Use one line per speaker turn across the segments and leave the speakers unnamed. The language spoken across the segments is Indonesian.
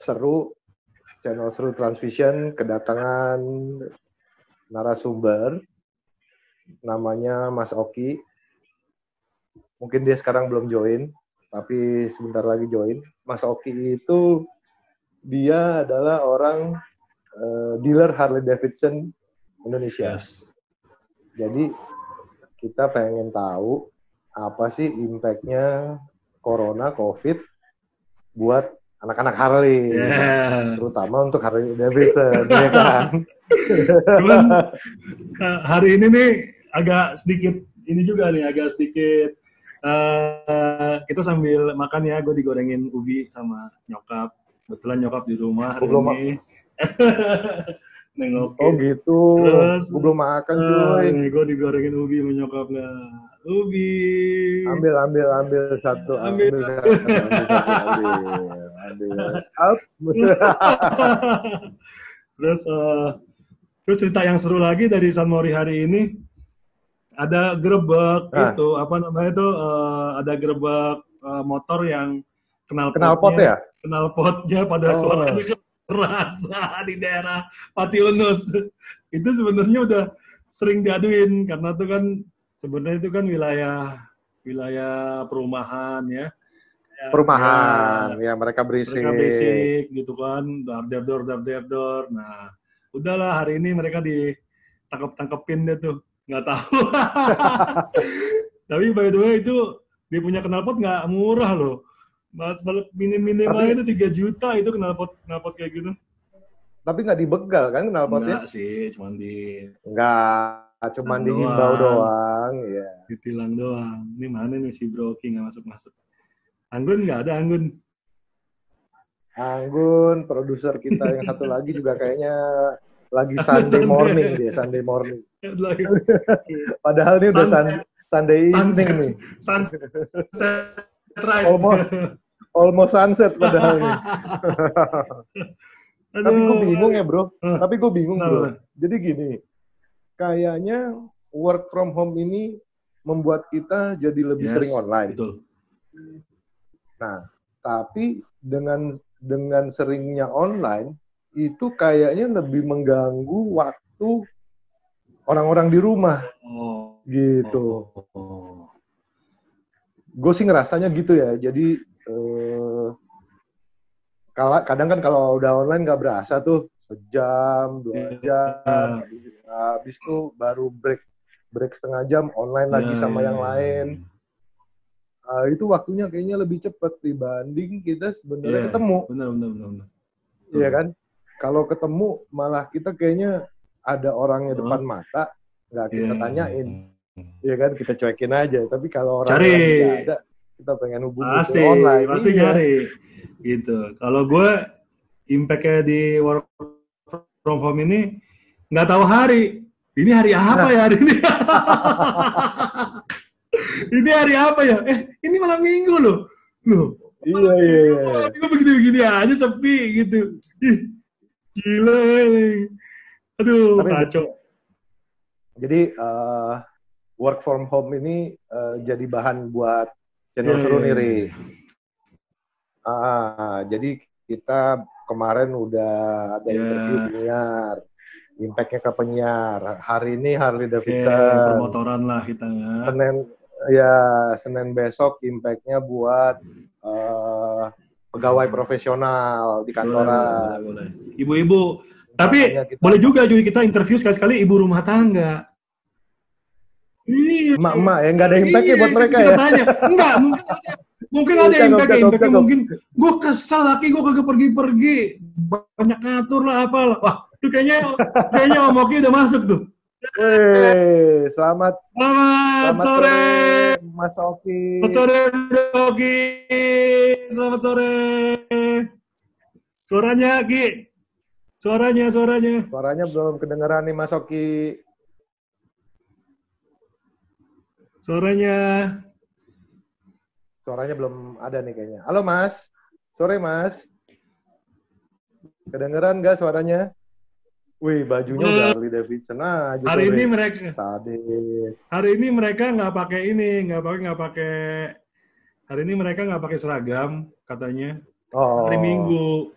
seru, channel seru transvision kedatangan narasumber namanya Mas Oki. Mungkin dia sekarang belum join, tapi sebentar lagi join. Mas Oki itu dia adalah orang uh, dealer Harley Davidson Indonesia. Yes. Jadi kita pengen tahu apa sih impactnya Corona, COVID buat anak-anak Harley, yes. terutama untuk Harley Davidson, ya kan?
Cuman hari ini nih agak sedikit ini juga nih, agak sedikit uh, kita sambil makan ya, gue digorengin ubi sama nyokap. Kebetulan nyokap di rumah hari belum ini.
Nengokin. Oh gitu. Terus, gue belum makan cuy. Uh,
gue digorengin ubi sama nyokapnya. Ubi.
Ambil, ambil, ambil satu. Ambil, ambil satu. Ambil,
ambil, ambil. terus, uh, terus cerita yang seru lagi dari San Mori hari ini. Ada gerbek nah. itu, apa namanya itu, uh, ada gerbek uh, motor yang kenal
kenal pot ya?
Kenal potnya pada oh. suaranya rasa di daerah Patiunus. Itu sebenarnya udah sering diaduin karena itu kan sebenarnya itu kan wilayah wilayah perumahan ya.
Perumahan, ya, ya mereka berisik.
Mereka berisik gitu kan, dar dar dor dar dar dor. Nah, udahlah hari ini mereka ditangkap tangkepin deh tuh, nggak tahu. Tapi by the way itu dia punya knalpot nggak murah loh. Minim minimalnya itu 3 juta itu knalpot knalpot kayak gitu.
Tapi nggak dibegal kan knalpotnya?
Enggak sih, cuma di...
Enggak cuma dihimbau doang, ya.
Ditilang doang. Ini mana nih si Broki nggak masuk-masuk? Anggun nggak ada Anggun.
Anggun, produser kita yang satu lagi juga kayaknya lagi Sunday morning dia, Sunday morning. Padahal ini udah Sunday, Sunday evening nih. Sunset, right. Almost, almost sunset padahal nih. Tapi gue bingung ya bro. Tapi gue bingung bro. Jadi gini, kayaknya work from home ini membuat kita jadi lebih yes, sering online. Betul. Nah, tapi dengan dengan seringnya online itu kayaknya lebih mengganggu waktu orang-orang di rumah. Oh. Gitu. Oh. Gue sih ngerasanya gitu ya. Jadi eh, kadang kan kalau udah online nggak berasa tuh sejam, dua iya. jam, habis itu baru break break setengah jam online lagi yeah, sama yeah, yang yeah. lain. Uh, itu waktunya kayaknya lebih cepat dibanding kita sebenarnya yeah, ketemu. Benar, benar, benar, benar. Iya kan? Kalau ketemu malah kita kayaknya ada orangnya oh. depan mata, nggak kita yeah. tanyain. Iya kan? Kita cuekin aja. Tapi kalau orang
Cari.
ada, kita pengen hubungi
pasti, online. Pasti iya. nyari. Gitu. Kalau gue impact-nya di work from home ini nggak tahu hari. Ini hari apa nah. ya hari ini? ini hari apa ya? Eh, ini malam minggu loh. Loh.
Iya, iya, iya.
Begini-begini aja sepi gitu. Ih, gila. Aduh, Tapi, kacau.
Jadi, uh, work from home ini uh, jadi bahan buat channel yeah, seru yeah, nih, yeah. Ah, jadi kita kemarin udah ada yeah. interview penyiar, impactnya ke penyiar. Hari ini Harley Davidson.
Yeah, pemotoran lah kita ya.
Senin ya Senin besok impactnya buat uh, pegawai profesional di kantoran.
Ibu-ibu. Tapi kita, boleh juga juga kita interview sekali-sekali ibu rumah tangga.
Iya. Mak-mak ya nggak ada impactnya buat mereka ya.
Tanya. Enggak, mungkin mungkin ada impact impact mungkin gue kesel lagi gue kagak pergi-pergi banyak ngatur lah apa wah itu kayaknya kayaknya Om Oki udah masuk tuh
Wih, selamat,
selamat, selamat sore.
sore Mas Oki.
Selamat sore Oki. Selamat sore. Suaranya Ki. Suaranya, suaranya.
Suaranya belum kedengeran nih Mas Oki.
Suaranya.
Suaranya belum ada nih kayaknya. Halo Mas. Sore Mas. Kedengeran nggak suaranya? Wih, bajunya udah Harley Davidson aja.
Hari ini mereka. Sadis. Hari ini mereka nggak pakai ini, nggak pakai nggak pakai. Hari ini mereka nggak pakai seragam katanya. Oh. Hari Minggu.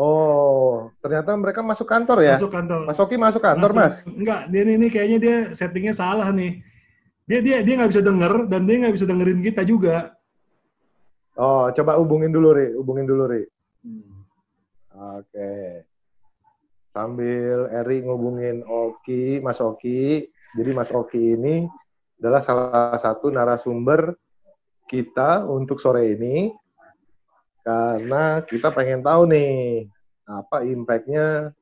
Oh, ternyata mereka masuk kantor ya?
Masuk kantor.
Mas Oki masuk kantor, masuk, Mas?
Enggak, dia ini kayaknya dia settingnya salah nih. Dia dia dia nggak bisa denger dan dia nggak bisa dengerin kita juga.
Oh, coba hubungin dulu, Ri. Hubungin dulu, Ri. Hmm. Oke. Okay. Sambil Eri ngubungin Oki, Mas Oki. Jadi Mas Oki ini adalah salah satu narasumber kita untuk sore ini karena kita pengen tahu nih apa impact-nya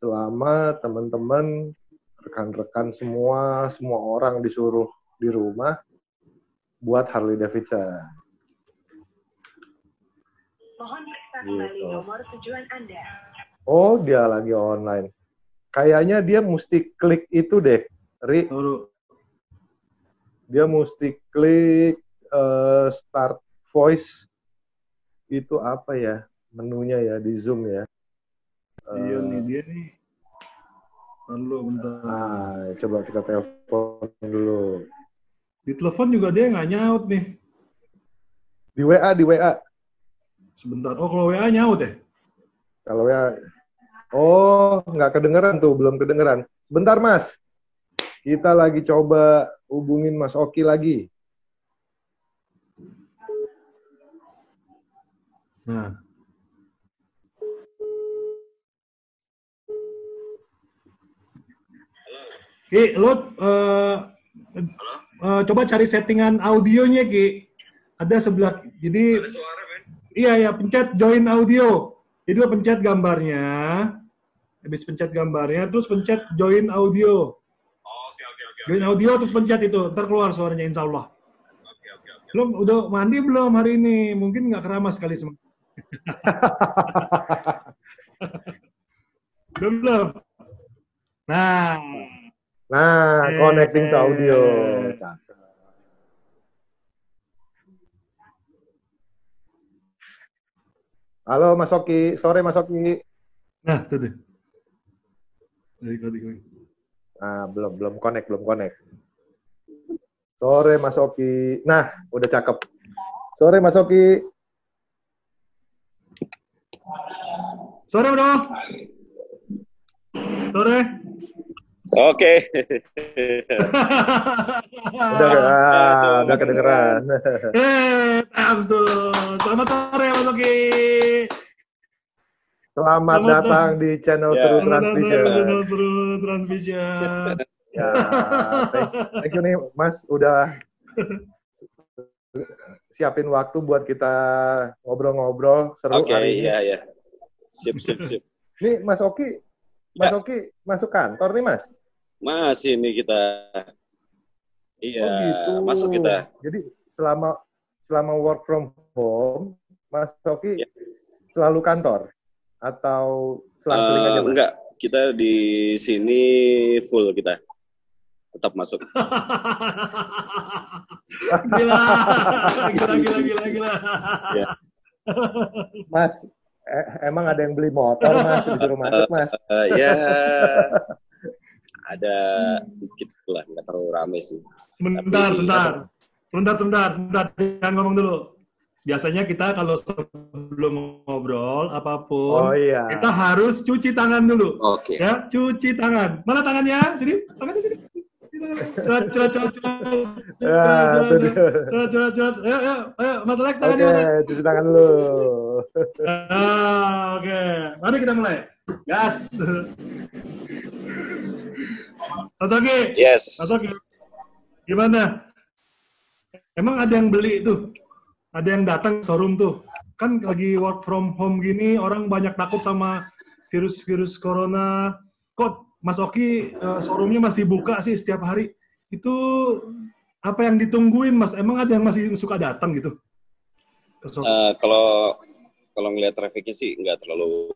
selama teman-teman rekan-rekan semua semua orang disuruh di rumah buat Harley Davidson. Mohon kembali gitu. nomor tujuan Anda. Oh, dia lagi online. Kayaknya dia mesti klik itu deh, Ri. Dia mesti klik uh, start voice itu apa ya menunya ya di Zoom ya.
Iya uh, nih dia nih. Lalu bentar.
Nah, coba kita telepon dulu.
Di telepon juga dia nggak nyaut nih.
Di WA, di WA.
Sebentar. Oh, kalau WA nyaut ya?
Kalau WA. Oh, nggak kedengeran tuh, belum kedengeran. Bentar, Mas. Kita lagi coba hubungin Mas Oki lagi. Nah. Ki, lo uh, uh, coba cari settingan audionya Ki. Ada sebelah. Jadi Ada suara, ben. Iya ya, pencet join audio. Jadi lo pencet gambarnya. Habis pencet gambarnya, terus pencet join audio. Oh, oke, oke, oke. Join audio terus pencet itu, ntar keluar suaranya insya Allah. Oke, oke, oke. Lo udah mandi belum hari ini? Mungkin nggak keramas kali semua. belum belum. Nah. Nah, eh, connecting to audio. Halo Mas Oki, sore Mas Oki.
Nah, tuh tuh.
Nah, belum belum connect, belum connect. Sore Mas Oki. Nah, udah cakep. Sore Mas Oki.
Sore, Bro. Sore.
Oke.
udah, ah, udah kedengeran.
eh, Selamat sore, Mas Oki.
Selamat, Selamat datang di channel ya. Seru Transvision.
Channel Seru Transvision.
ya, thank, thank you nih, Mas, udah siapin waktu buat kita ngobrol-ngobrol seru
Oke, okay, iya, iya. Sip, sip, sip.
Nih, Mas Oki, Mas ya. Oki masuk kantor nih, Mas?
Masih nih kita. Iya, oh, gitu. masuk kita.
Jadi selama selama work from home, Mas Oki ya. selalu kantor atau selang uh, aja?
Enggak, kita di sini full kita. Tetap masuk.
gila, gila, gila, gila, gila. Ya.
Mas, eh, emang ada yang beli motor mas disuruh masuk mas
uh, ya ada dikit lah nggak terlalu rame sih.
Sebentar Tapi, sebentar. sebentar sebentar sebentar. Jangan ngomong dulu. Biasanya kita kalau sebelum ngobrol apa pun oh, iya. kita harus cuci tangan dulu.
Oke. Okay.
ya cuci tangan. Mana tangannya? Jadi tangan di sini cepat cepat cepat cepat cepat cepat cepat ayo ayo ayo. Mas Alex tangan
di mana? cuci tangan dulu.
Ah oke. Mari kita mulai. Gas Mas Oki
yes.
Mas Oki gimana? Emang ada yang beli tuh ada yang datang showroom tuh? Kan lagi work from home gini orang banyak takut sama virus-virus corona. Kok Mas Oki uh, showroomnya masih buka sih setiap hari. Itu apa yang ditungguin Mas? Emang ada yang masih suka datang gitu?
Uh, kalau kalau ngelihat trafficnya sih nggak terlalu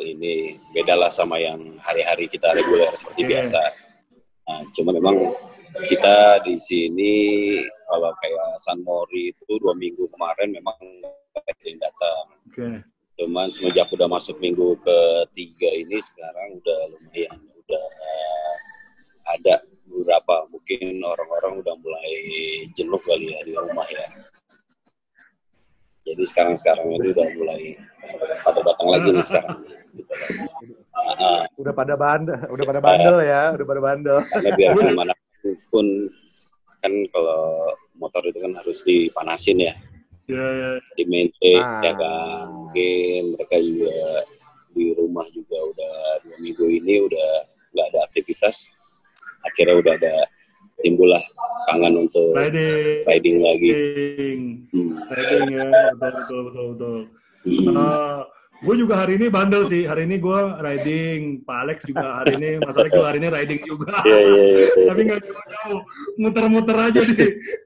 ini beda lah sama yang hari-hari kita reguler seperti yeah. biasa. Nah, cuma memang kita di sini kalau kayak San Mori itu dua minggu kemarin memang ada yang datang. Okay. Cuman semenjak udah masuk minggu ketiga ini sekarang udah lumayan, udah ada beberapa mungkin orang-orang udah mulai jenuh kali ya di rumah ya. Jadi sekarang-sekarang ini udah mulai pada datang lagi nih sekarang.
Udah pada bandel, udah pada bandel ya, udah pada bandel.
Karena biar gimana pun kan kalau motor itu kan harus dipanasin ya.
Yeah, yeah.
Di maintain ah. ya kan. Mungkin mereka juga di rumah juga udah dua minggu ini udah nggak ada aktivitas. Akhirnya udah ada timbullah kangen untuk riding, riding lagi.
Riding, hmm. riding ya, betul betul betul. betul. Hmm. Uh, gue juga hari ini bandel sih. Hari ini gue riding. Pak Alex juga hari ini, Mas Alex juga hari ini riding juga.
Yeah, yeah, yeah, yeah.
Tapi nggak jauh-jauh. Muter-muter aja di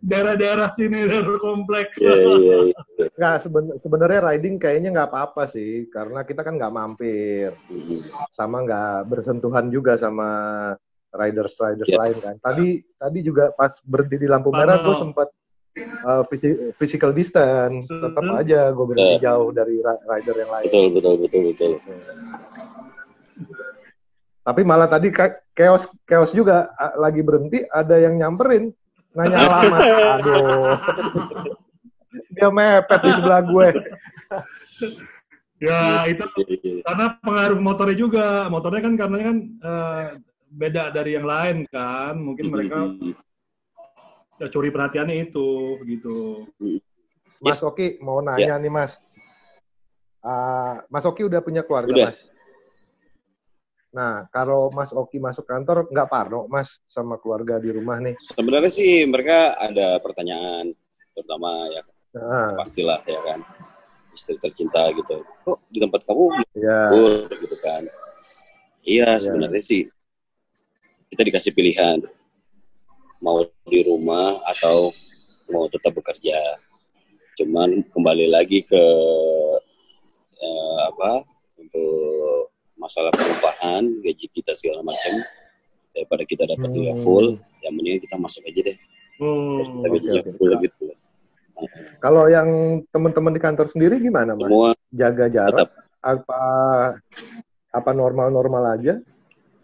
daerah-daerah sini, daerah komplek.
Yeah, yeah, yeah.
Nggak, seben sebenarnya riding kayaknya nggak apa-apa sih. Karena kita kan nggak mampir. Sama nggak bersentuhan juga sama riders riders yeah. lain kan. Tadi tadi juga pas berhenti di lampu merah, gue sempat uh, physical distance tetap mm-hmm. aja gue berhenti yeah. jauh dari rider yang lain.
Betul betul betul betul.
Tapi malah tadi chaos chaos juga. Lagi berhenti ada yang nyamperin. Nanya alamat. Aduh. Dia mepet di sebelah gue.
Ya itu karena pengaruh motornya juga. Motornya kan karena kan uh, beda dari yang lain kan. Mungkin mereka mm-hmm ya curi perhatiannya itu gitu.
Mas Oki mau nanya ya. nih Mas. Uh, Mas Oki udah punya keluarga udah. Mas. Nah kalau Mas Oki masuk kantor nggak parno Mas sama keluarga di rumah nih?
Sebenarnya sih mereka ada pertanyaan terutama ya ah. pastilah ya kan istri tercinta gitu. Kok di tempat kamu ya. gitu kan? Iya ya. sebenarnya sih kita dikasih pilihan mau di rumah atau mau tetap bekerja. Cuman kembali lagi ke eh, apa untuk masalah perubahan gaji kita segala macam daripada kita dapat hmm. nilai full, yang mendingan kita masuk aja deh. Hmm. kita gajinya okay, full gitu.
Kalau yang teman-teman di kantor sendiri gimana, Mas? Semua jaga jarak tetap. apa apa normal-normal aja?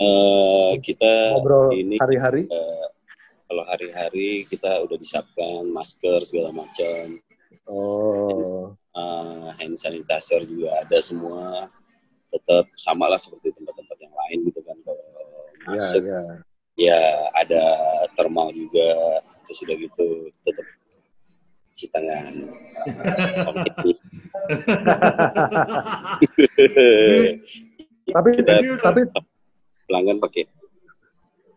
Uh, kita
ngobrol ini hari-hari. Uh,
kalau hari-hari kita udah disiapkan masker segala macam.
Oh.
Uh, hand sanitizer juga ada semua. Tetap sama lah seperti tempat-tempat yang lain gitu kan kalau iya, masuk yeah, yeah. ya ada thermal juga. Terus sudah gitu tetap cuci tangan.
Tapi tapi
pelanggan pakai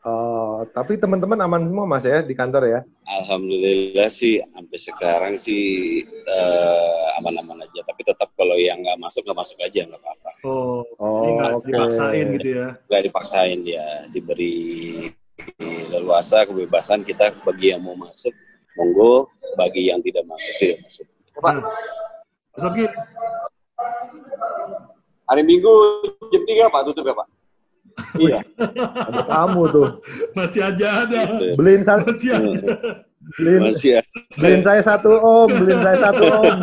Oh, tapi teman-teman aman semua mas ya di kantor ya?
Alhamdulillah sih sampai sekarang sih uh, aman-aman aja. Tapi tetap kalau yang nggak masuk nggak masuk aja nggak apa-apa.
Oh, oh nggak okay. dipaksain gitu ya?
Nggak dipaksain ya, diberi leluasa kebebasan kita bagi yang mau masuk monggo, bagi yang tidak masuk tidak masuk.
Pak, hmm.
Hari Minggu jam tiga Pak tutup ya Pak?
Iya. Ada kamu tuh.
Masih aja ada. Gitu.
Beliin satu. Masih ada. Beliin, Masih ada. beliin saya satu om, beliin saya satu om.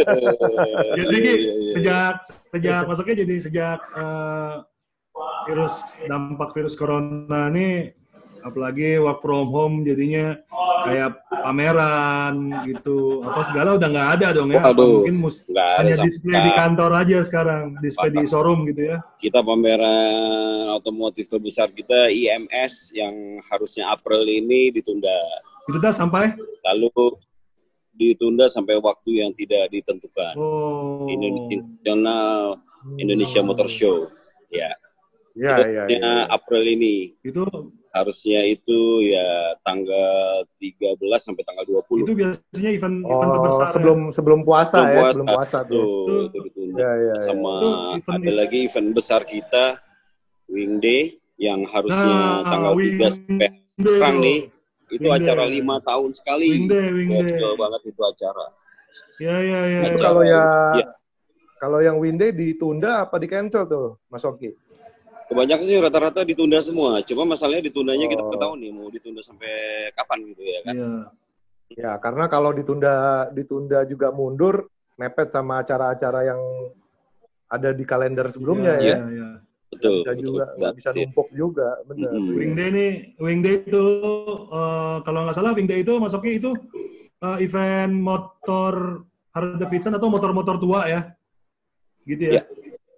jadi iya, iya, iya. sejak sejak masuknya jadi sejak uh, virus dampak virus corona ini apalagi work from home jadinya kayak pameran gitu. Apa segala udah nggak ada dong ya.
Aduh,
mungkin mus hanya display di kantor aja sekarang display di showroom gitu ya.
Kita pameran otomotif terbesar kita IMS yang harusnya April ini ditunda.
Ditunda sampai?
Lalu ditunda sampai waktu yang tidak ditentukan.
Oh.
International Indonesia Motor Show. Ya.
Ya, ya, ya, ya.
April ini.
Itu
harusnya itu ya tanggal 13 sampai tanggal 20.
Itu biasanya event
oh, event terbesar. Sebelum ya? sebelum puasa sebelum ya, puasa, sebelum puasa tuh.
tuh itu ditunda. Ya, ya, ya. Sama itu ada lagi event besar kita Wing Day yang harusnya nah, tanggal wing 3 sampai sekarang nih. Itu wing acara lima tahun sekali.
Wing Day, Wing
Day. banget itu acara.
Ya ya ya.
Itu kalau ya, ya kalau yang Wing Day ditunda apa di cancel tuh, Mas Oki?
Kebanyakan sih rata-rata ditunda semua. Cuma masalahnya ditundanya oh. kita nggak tahu nih mau ditunda sampai kapan gitu ya kan.
Iya. Ya, karena kalau ditunda ditunda juga mundur mepet sama acara-acara yang ada di kalender sebelumnya iya, ya. Iya, iya.
Betul,
bisa betul, juga betul. bisa numpuk juga, benar.
Mm-hmm. Wing Day nih, Wing Day itu uh, kalau nggak salah Wing Day itu masuknya itu uh, event motor Harley Davidson atau motor-motor tua ya. gitu ya?
Iya,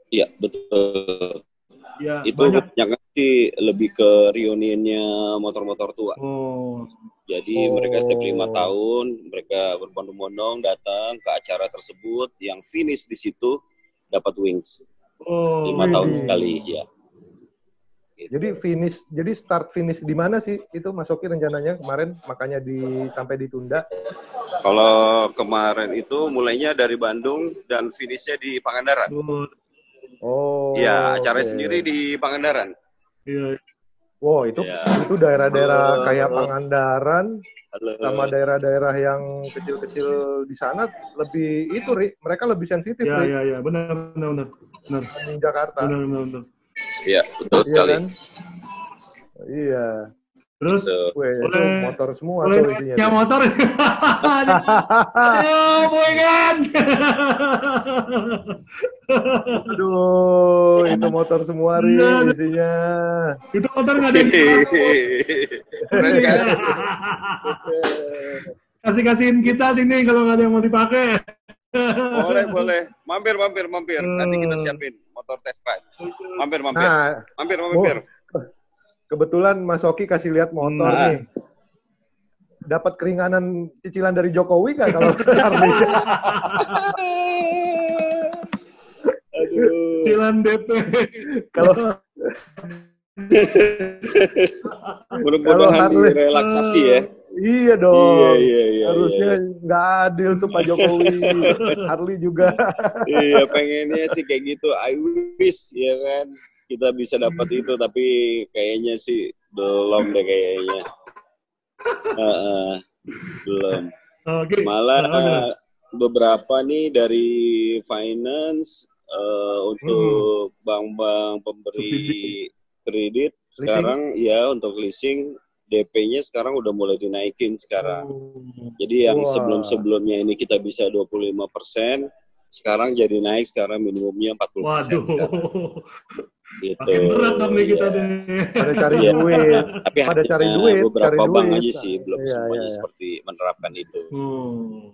ya, betul. Ya, itu banyak sih lebih ke reunionnya motor-motor tua. Oh. Jadi oh. mereka setiap lima tahun mereka berbondong-bondong datang ke acara tersebut yang finish di situ dapat wings. Oh. Lima tahun sekali ya.
Gitu. Jadi finish, jadi start finish di mana sih itu Mas Oki rencananya kemarin makanya di sampai ditunda?
Kalau kemarin itu mulainya dari Bandung dan finishnya di Pangandaran. Oh. Iya, acara okay. sendiri di Pangandaran.
Iya. Wow, itu ya. itu daerah-daerah kayak Pangandaran Halo. sama daerah-daerah yang kecil-kecil di sana lebih itu Ri, mereka lebih sensitif
Iya, iya, iya, benar benar benar. Benar.
Di Jakarta.
Benar benar benar.
Iya, betul iya, sekali. Kan?
Iya.
Terus
Weh, boleh, itu motor semua boleh tuh isinya.
Ya motor. Ayo, boy kan.
Aduh, itu motor semua ri nah, isinya.
Itu motor nggak ada yang kan? Kasih kasihin kita sini kalau nggak ada yang mau dipakai.
boleh, boleh. Mampir, mampir, mampir. Nanti kita siapin motor test ride. Mampir, mampir. Nah, mampir, mampir.
Kebetulan Mas Oki kasih lihat motor nah. nih. Dapat keringanan cicilan dari Jokowi nggak kalau.
Cicilan DP.
Kalau
Mudah-mudahan relaksasi ya.
Iya dong. Iya, iya, iya, Harusnya iya. nggak iya. adil tuh Pak Jokowi. Harley juga.
iya, pengennya sih kayak gitu. I wish, ya kan kita bisa dapat itu tapi kayaknya sih belum deh kayaknya uh, uh, belum okay. malah uh, beberapa nih dari finance uh, untuk hmm. bank-bank hmm. pemberi kredit sekarang leasing. ya untuk leasing DP-nya sekarang udah mulai dinaikin sekarang. Oh. Jadi yang sebelum-sebelumnya ini kita bisa 25 persen, sekarang jadi naik sekarang minimumnya 40 persen. Waduh.
Gitu. Makin berat dong nih kita deh.
Pada cari ya. duit.
Tapi pada cari duit. Beberapa cari bank duit. aja sih belum ya, semuanya ya, seperti menerapkan itu. Hmm.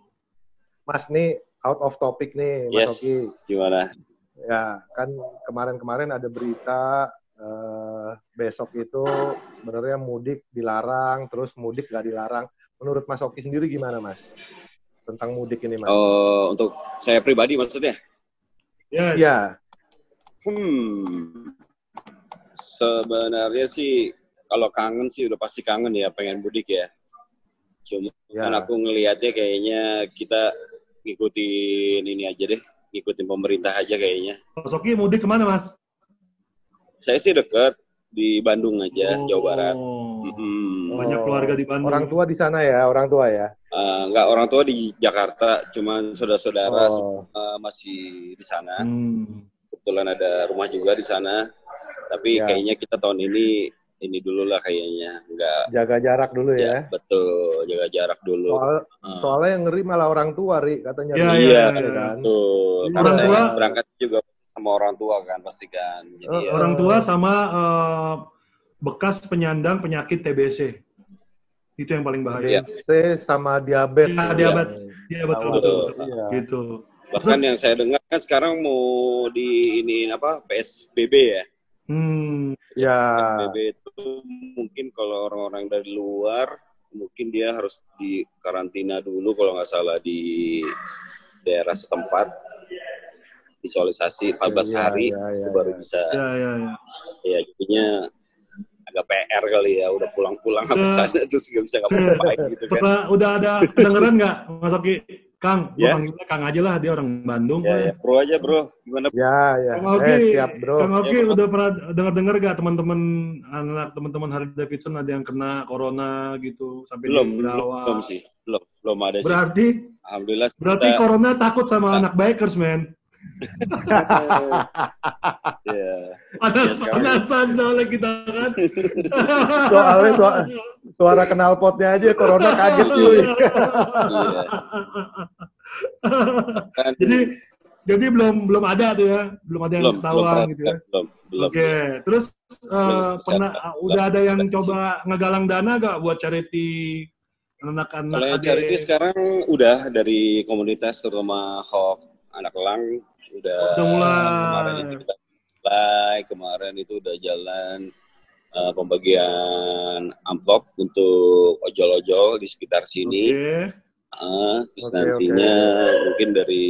Mas nih out of topic nih,
Mas yes. Oki. Gimana?
Ya, kan kemarin-kemarin ada berita uh, besok itu sebenarnya mudik dilarang, terus mudik gak dilarang. Menurut Mas Oki sendiri gimana, Mas? Tentang mudik ini, Mas?
Uh, untuk saya pribadi maksudnya?
Yes. Ya.
Hmm. Sebenarnya sih kalau kangen sih udah pasti kangen ya pengen mudik ya. Cuma ya. aku ngelihatnya kayaknya kita ngikutin ini aja deh, ngikutin pemerintah aja kayaknya.
Mas Oki mudik ke mana mas?
Saya sih deket di Bandung aja, oh. Jawa Barat.
Hmm. Banyak keluarga di Bandung.
Orang tua di sana ya, orang tua ya?
Uh, enggak, orang tua di Jakarta, cuman saudara-saudara oh. uh, masih di sana. Hmm. Kebetulan ada rumah juga di sana. Tapi ya. kayaknya kita tahun ini ini dulu lah kayaknya. Nggak.
Jaga jarak dulu ya, ya.
betul. Jaga jarak dulu.
Soal, uh. soalnya yang ngeri malah orang tua ri katanya.
Ya, iya ya, kan? betul. Karena orang saya tua, berangkat juga sama orang tua kan pasti kan.
Jadi uh, ya. orang tua sama uh, bekas penyandang penyakit TBC itu yang paling bahaya
TBC sama diabetes
ya, diabetes ya, betul betul, betul. Ya. gitu
Bahkan yang saya dengar kan sekarang mau di ini apa PSBB ya.
Hmm, ya.
PSBB itu mungkin kalau orang-orang dari luar mungkin dia harus di karantina dulu kalau nggak salah di daerah setempat visualisasi 14 ya, hari ya, ya, itu baru ya. bisa
ya, ya, ya.
ya jadinya agak PR kali ya udah pulang-pulang habis sana terus nggak bisa ngapa-ngapain gitu kan
udah ada kedengeran nggak Mas Oki Kang, gue yeah. panggilnya Kang aja lah, dia orang Bandung.
Ya, yeah, yeah. bro aja bro, gimana?
Ya, ya.
Kang Oki, eh, siap bro. Kang Oki ya, udah pernah dengar-dengar gak teman-teman anak teman-teman Harley Davidson ada yang kena corona gitu sampai
belum, belum, belum sih, belum, belum ada
sih. Berarti,
alhamdulillah.
Berarti kita... corona takut sama nah. anak bikers, man.
Yeah.
Panas-panasan soalnya kita kan.
soalnya suara, suara kenal potnya aja corona kaget cuy. Iya.
Kan. jadi jadi belum belum ada tuh ya, belum ada yang belum, ketahuan belum gitu ya. Belum, belum. Oke, okay. terus uh, pernah belum, udah ada yang belum, coba ngegalang dana gak buat charity anak-anak?
Kalau charity sekarang udah dari komunitas terutama Hawk anak elang udah,
udah mulai.
Kemarin itu kita mulai, kemarin itu udah jalan uh, pembagian amplop untuk ojol-ojol di sekitar sini. Okay. Uh, terus okay, nantinya okay. mungkin dari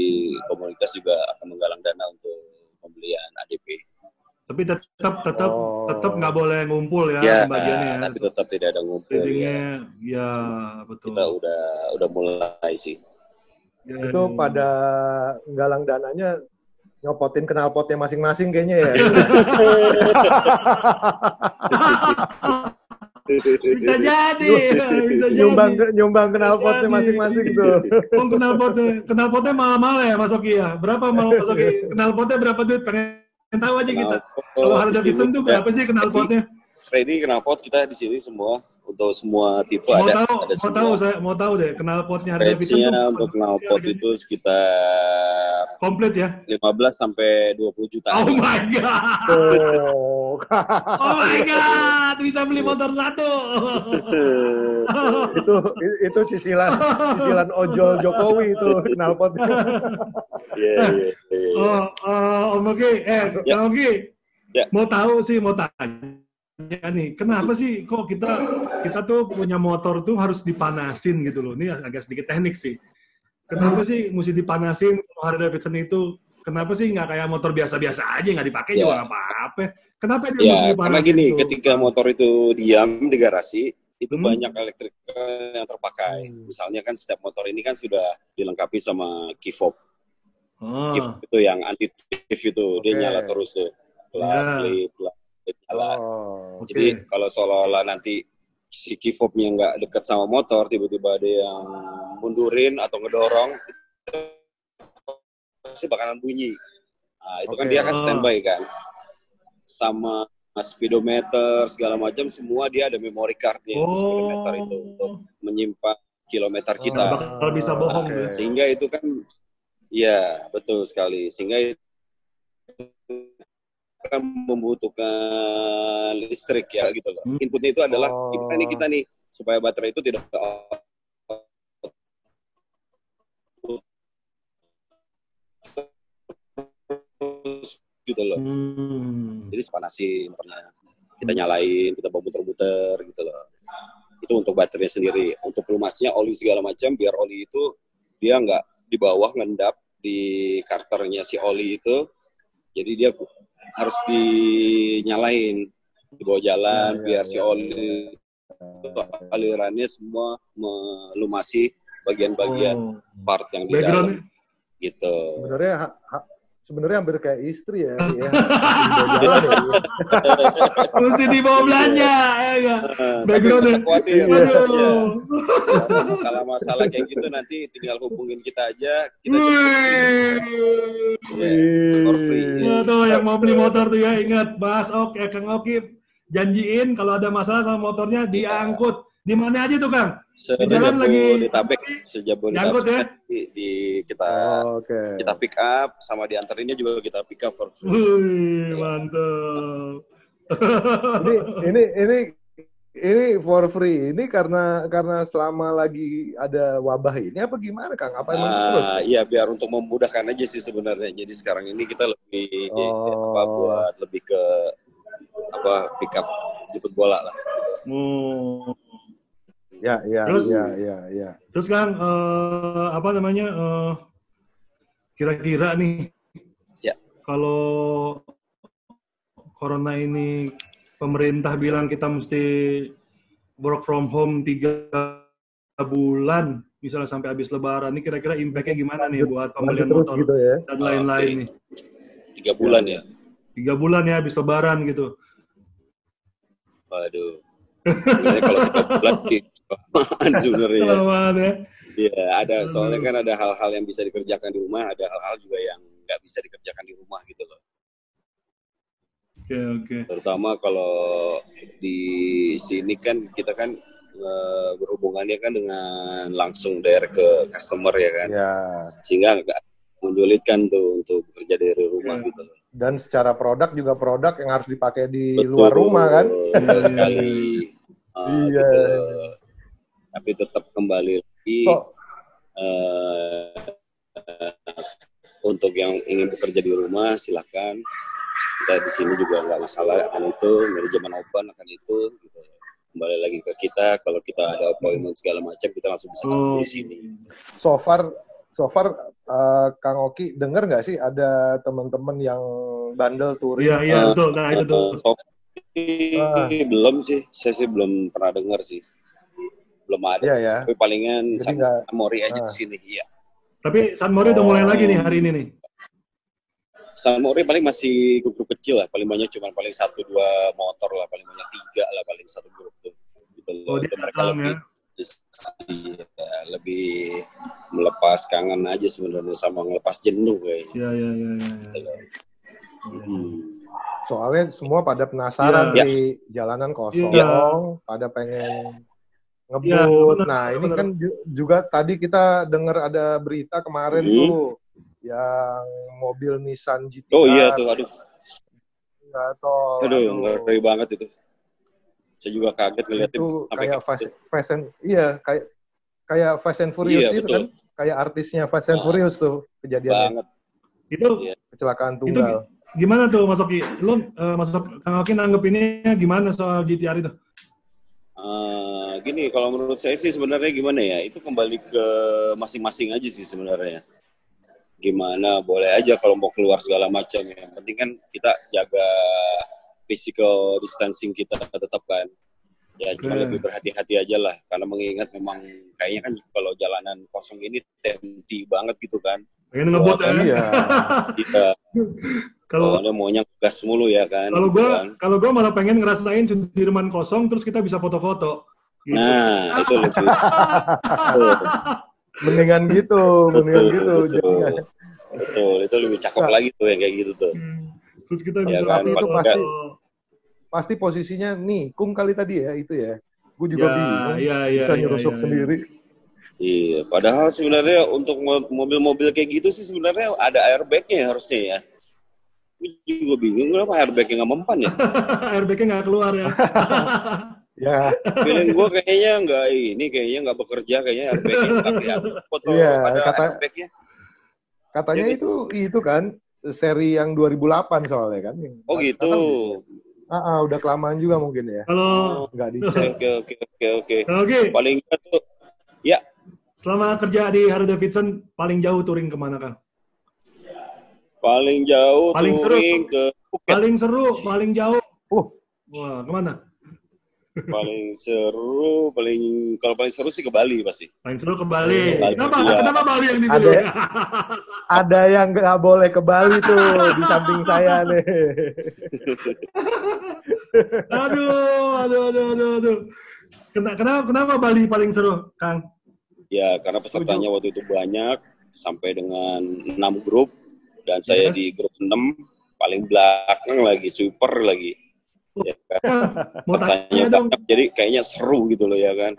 komunitas juga akan menggalang dana untuk pembelian ADP.
Tapi tetap tetap oh. tetap nggak boleh ngumpul ya,
ya bagiannya. Ya. Tapi tetap tidak ada ngumpul.
ya. ya betul.
Kita udah udah mulai sih.
Ya, itu ya. pada galang dananya nyopotin knalpotnya masing-masing kayaknya ya.
bisa jadi, bisa
nyumbang, jadi. Nyumbang knalpotnya masing-masing tuh.
Oh, knalpotnya, knalpotnya mahal-mahal ya Mas Oki ya? Berapa mau Mas Oki? Knalpotnya berapa duit? Pengen tahu aja kita. Kalau Harley Davidson tuh berapa sih knalpotnya?
Freddy knalpot kita di sini semua untuk semua tipe
mau
ada.
Tahu,
ada
mau tahu saya mau tahu deh knalpotnya Harley Davidson
tuh. untuk knalpot itu sekitar
komplit ya?
15 sampai 20 juta.
Oh my god. Oh, oh my god, bisa beli motor satu.
itu itu cicilan cicilan ojol Jokowi itu knalpotnya.
Iya, iya, iya.
Oh, uh, Om Oki, eh, ya. Om Oki. Ya. Mau tahu sih, mau tanya ya nih, kenapa sih kok kita kita tuh punya motor tuh harus dipanasin gitu loh. Ini agak sedikit teknik sih. Kenapa sih mesti dipanasin Harley Davidson itu? Kenapa sih nggak kayak motor biasa-biasa aja nggak dipakai ya. juga apa-apa? Kenapa dia
ya, mesti dipanasin? Karena gini, itu? ketika motor itu diam di garasi, itu hmm. banyak elektrik yang terpakai. Hmm. Misalnya kan setiap motor ini kan sudah dilengkapi sama key fob. Oh. Key fob itu yang anti thief itu, okay. dia nyala terus tuh. Pelan, yeah. pelan, jalan. Oh, okay. Jadi kalau seolah-olah nanti si key fobnya nggak dekat sama motor, tiba-tiba ada yang mundurin atau ngedorong, pasti bakalan bunyi. Nah, itu okay. kan dia kan standby kan. Sama speedometer segala macam semua dia ada memory cardnya oh. speedometer itu untuk menyimpan kilometer oh, kita.
Kalau bisa bohong.
Nah, Sehingga itu kan, ya betul sekali. Sehingga itu akan membutuhkan listrik ya gitu loh. Hmm. Inputnya itu adalah oh. gimana nih kita nih supaya baterai itu tidak gitu loh. Hmm. Jadi panasin pernah kita nyalain, kita bawa muter-muter gitu loh. Itu untuk baterainya sendiri. Untuk pelumasnya oli segala macam biar oli itu dia nggak di bawah ngendap di karternya si oli itu. Jadi dia harus dinyalain di bawah jalan ya, biar ya, si ya, oli ya. alirannya semua melumasi bagian-bagian oh. part yang di dalam gitu.
Sebenarnya ha, ha, sebenarnya hampir kayak istri ya. ya.
Mesti dibawa belanja ya enggak?
Backgroundnya. Khawatir. Ya. Masalah-masalah kayak gitu nanti tinggal hubungin kita aja. Kita
yeah, free. Ya, tuh yang mau beli motor tuh ya ingat Mas Oke, Kang Oki janjiin kalau ada masalah sama motornya diangkut di mana aja tuh Kang?
di jalan lagi di Tabek, sejabodetabek ya? di, di kita oh, okay. kita pick up sama dianterinnya juga kita pick up for free.
Wih, mantap.
ini ini ini ini for free. Ini karena karena selama lagi ada wabah ini apa gimana Kang? Apa emang uh, terus?
Iya, biar untuk memudahkan aja sih sebenarnya. Jadi sekarang ini kita lebih oh. apa buat lebih ke apa pick up jemput bola lah.
Hmm.
Ya, ya, terus, ya, ya, ya.
Terus kan uh, apa namanya? Uh, kira-kira nih,
ya.
kalau corona ini pemerintah bilang kita mesti work from home tiga bulan, misalnya sampai habis lebaran, ini kira-kira impact-nya gimana nih buat pembelian motor gitu ya? dan lain-lain okay. nih?
Tiga bulan ya?
Tiga bulan ya habis lebaran gitu.
Waduh. kalau tiga bulan sih sebenarnya. ya. Iya, ada soalnya kan ada hal-hal yang bisa dikerjakan di rumah, ada hal-hal juga yang nggak bisa dikerjakan di rumah gitu loh.
Oke, okay, oke. Okay.
Terutama kalau di sini kan kita kan e, berhubungannya kan dengan langsung dari ke customer ya kan.
Ya.
Sehingga nggak menyulitkan tuh untuk bekerja dari rumah ya. gitu loh.
Dan secara produk juga produk yang harus dipakai di Betul, luar rumah kan.
Betul sekali. Uh, iya. Gitu tapi tetap kembali lagi so. uh, untuk yang ingin bekerja di rumah silahkan kita di sini juga nggak masalah akan itu manajemen open akan itu gitu. Kembali lagi ke kita kalau kita ada appointment segala macam kita langsung bisa oh. di sini.
So far so far uh, Kang Oki dengar nggak sih ada teman-teman yang bandel touring?
Iya iya uh, betul nah itu tuh uh,
belum sih saya sih belum pernah dengar sih belum ada iya, ya. tapi palingan sama Mori aja uh. di sini ya
tapi San Mori udah mulai lagi nih hari ini nih
San Mori paling masih grup-grup kecil lah, paling banyak cuma paling satu dua motor lah, paling banyak tiga lah paling satu grup tuh. Gitu
oh, itu mereka lebih,
ya, lebih melepas kangen aja sebenarnya sama ngelepas jenuh kayaknya.
Iya iya iya. Ya, gitu
hmm. Soalnya semua pada penasaran ya. di jalanan kosong, ya. pada pengen ngebut. Ya, nah ini bener. kan juga tadi kita dengar ada berita kemarin hmm. tuh yang mobil Nissan GTR.
Oh iya tuh, aduh. Nggak tol. Aduh, aduh. ngeri banget itu. Saya juga kaget ngeliat
itu. kayak fast, gitu. fast and, iya, kayak kayak Fast and Furious iya, itu kan. Kayak artisnya Fast and nah, Furious tuh kejadiannya. Banget.
Itu
iya. kecelakaan tunggal.
Itu gimana tuh Mas Oki? Lu uh, Mas Oki, Kang Oki nanggep ini gimana soal GTR itu?
Uh, gini, kalau menurut saya sih sebenarnya gimana ya? Itu kembali ke masing-masing aja sih sebenarnya gimana boleh aja kalau mau keluar segala macam yang penting kan kita jaga physical distancing kita tetap kan ya cuma hmm. lebih berhati-hati aja lah karena mengingat memang kayaknya kan kalau jalanan kosong ini tempting banget gitu kan
pengen ngebut ya
iya kita kalau ada maunya gas mulu ya kan
kalau gitu gua kan. kalau gua malah pengen ngerasain Sudirman kosong terus kita bisa foto-foto
gitu. nah itu lebih
mendingan gitu, mendingan gitu. Betul. Jadinya.
betul, itu lebih cakep nah. lagi tuh yang kayak gitu tuh.
Hmm. Terus kita bisa ya,
kan? itu pasti pasti posisinya nih, kum kali tadi ya itu ya. Gue juga ya, bingung ya, ya, bisa ya, nyerusuk ya, ya. sendiri.
Iya, padahal sebenarnya untuk mobil-mobil kayak gitu sih sebenarnya ada airbagnya ya harusnya ya. Gue juga bingung kenapa airbagnya nggak mempan ya.
airbagnya nggak keluar ya.
Ya. Feeling gue kayaknya nggak ini, kayaknya nggak bekerja, kayaknya airbagnya tapi foto
ya, ada kata, airbagnya. Katanya ya, itu itu kan seri yang 2008 soalnya kan.
Oh gitu.
ah, ah, udah kelamaan juga mungkin ya.
Kalau
nggak dicek. Oke oke oke oke. Oke. Paling tuh, ya.
Selama kerja di Harley Davidson, paling jauh touring ke mana kan?
Paling jauh paling touring seru. ke
Phuket. Paling seru, paling jauh. Uh. Wah, ke mana?
Paling seru paling kalau paling seru sih ke Bali pasti.
Paling seru ke Bali, Bali. kenapa? Ya. kenapa Bali yang dipilih?
Ada, ada yang nggak boleh ke Bali tuh di samping saya nih.
Aduh aduh aduh aduh aduh. Kenapa kenapa Bali paling seru Kang?
Ya karena pesertanya waktu itu banyak sampai dengan enam grup dan saya yes. di grup enam paling belakang lagi super lagi ya kan? Mau tanya dong. Jadi kayaknya seru gitu loh ya kan.